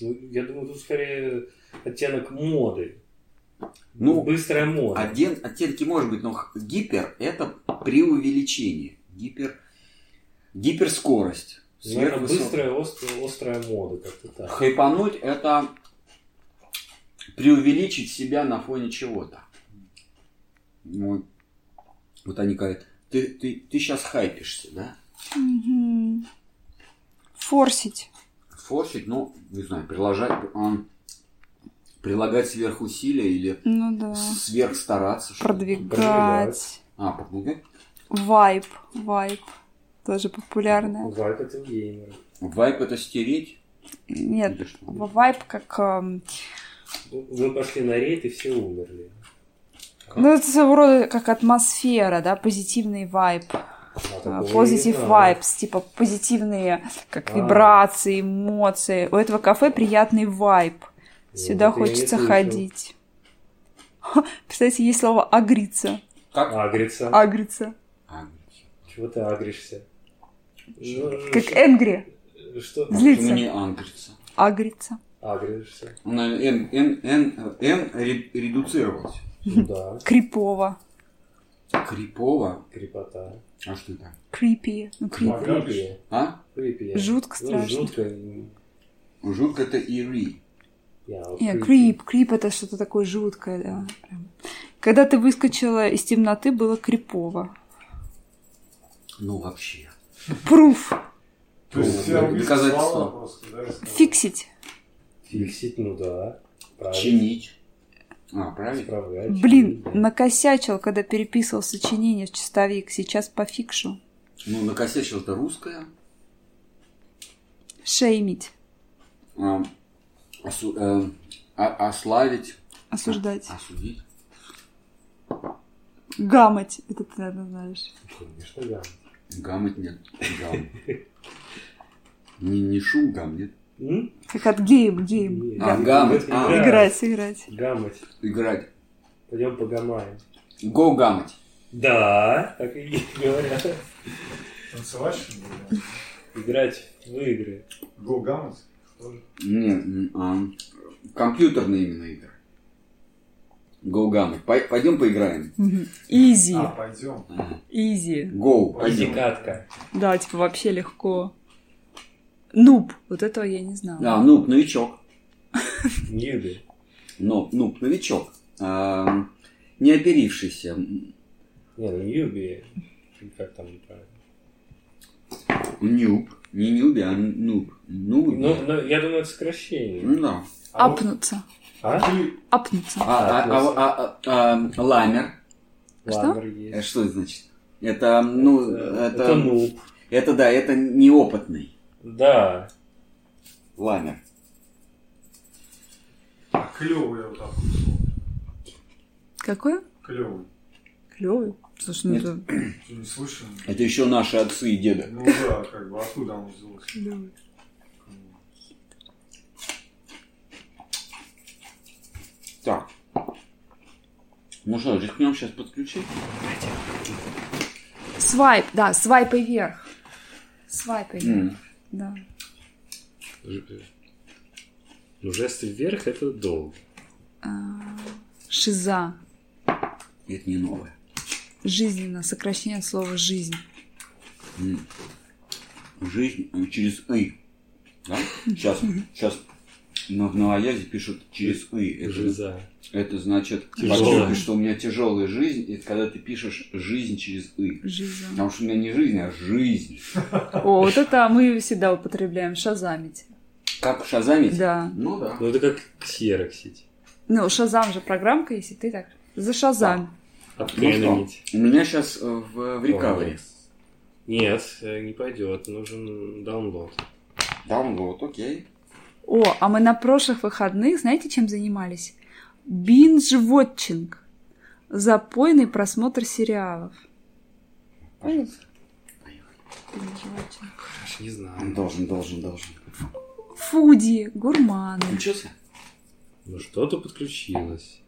Ну, я думаю, тут скорее оттенок моды. Ну, Быстрая мода. Один, оттенки может быть, но гипер это преувеличение. Гипер, гиперскорость. Ну, это быстрая, острая, острая мода, как-то так. Хайпануть это преувеличить себя на фоне чего-то. Ну, вот они говорят, ты, ты, ты сейчас хайпишься, да? Мгм. Форсить. Форсить, ну, не знаю, приложать, прилагать сверхусилия или Ну да. сверхстараться. что ли. Продвигать. А, продвигать? Вайп. Вайп. Тоже популярная. Вайп это геймер. Вайп это стереть? Нет, вайп как... эм, Вы пошли на рейд и все умерли. Ну, это своего рода как атмосфера, да, позитивный вайп. А, знаю. vibes, типа позитивные, как А. вибрации, эмоции. У этого кафе приятный вайб. Ну, Сюда вот хочется ходить. Представляете, есть слово агриться. Как? Агриться. Агриться. Чего ты агришься? Как энгри. Что? Злиться. Ну, не ангрится. Агриться. Агришься. Н, Н, Н, Н ре- редуцировалась. Ну да. Крипово. Крипова. Крепота. А что это? Крипи. Ну. Крипи. А? Крипи. Жутко Ну, страшно. жутко. Жутко это ири. Я, Не, крип. Крип это что-то такое жуткое, да. Когда ты выскочила из темноты, было крипово. Ну, вообще. Пруф. То есть Ну, если- Фиксить. Фиксить, ну да. Правильно. Чинить. А, правильно? Блин, да. накосячил, когда переписывал сочинение в чистовик. Сейчас пофикшу. Ну, накосячил это русское. Шеймить. А, осу- э, а- ославить. Осуждать. Осудить. Гамать. Это ты, наверное, знаешь. Конечно, да. Гамать нет. Гам. Не, не шум гам, нет? М? Как от game, game. А, гамать. А, Игра. Играть, играть. Гамать. играть. Пойдем погамаем. Go гамать. Да, так и говорят. Танцевать что ли? Играть в игры. Go? Тоже. Нет, а, компьютерные именно игры. Go гамать. Пой- Пойдем поиграем. Easy. А, пойдем. Easy. Go. Easy катка. Да, типа вообще легко. Noob. Вот этого я не знала. А, ну, новичок. Newbie. Но, ну, новичок. А, не оперившийся. Не, ну Ньюби. Как там правильно? Нюб. Не нюби, а нуб. Нуб. Ну, ну, я думаю, это сокращение. Ну да. А Апнуться. А? Апнуться. А, а, а, а, а, а, ламер. Что? Ламер Э, есть. Что это значит? Это, ну, Это это, нуб. это, да, это неопытный. Да. Ламер. Клевый вот так. Какой? Клевый. Клевый. Слушай, ну Нет. это не слышал? Это еще наши отцы и деды. Ну да, как бы откуда он взялся? клевый. Так. Ну что, рискнем сейчас подключить? Свайп, да, свайпай вверх. Свайпай вверх, М. да. Ж- Ну, жесты вверх это долго. А, Шиза. Это не новое. Жизненно. Сокращение слова жизнь. Жизнь э, через «и». Да? Сейчас, сейчас на, в новоязе пишут через «и». Это, Жиза. Это значит, Тяжелая. подчеркивает, что у меня тяжелая жизнь, это когда ты пишешь «жизнь» через «и». Жизнь. Потому что у меня не жизнь, а жизнь. О, вот это мы всегда употребляем. Шазамить. Как шазамить? Да. Ну да. Ну, это как ксероксить. Ну, Шазам же программка, если ты так. За Шазам. Откэнонить. У меня сейчас в, в рекавери. Нет, э, не пойдет. Нужен даунлод. Даунлоад, окей. О, а мы на прошлых выходных, знаете, чем занимались? Бинж-вотчинг. Запойный просмотр сериалов. Бинж-вотчинг. Аж Не знаю. Должен, должен, должен. Фуди, гурманы. Включился? Ну, что-то подключилось.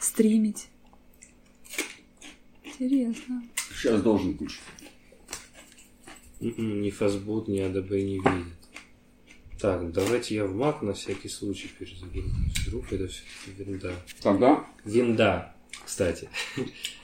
Стримить. Интересно. Сейчас должен включить. М-м, Ни Фастбут, ни АДБ не видит. Так, давайте я в Mac на всякий случай перезагружусь. Вдруг это все-таки винда. Тогда Винда, кстати.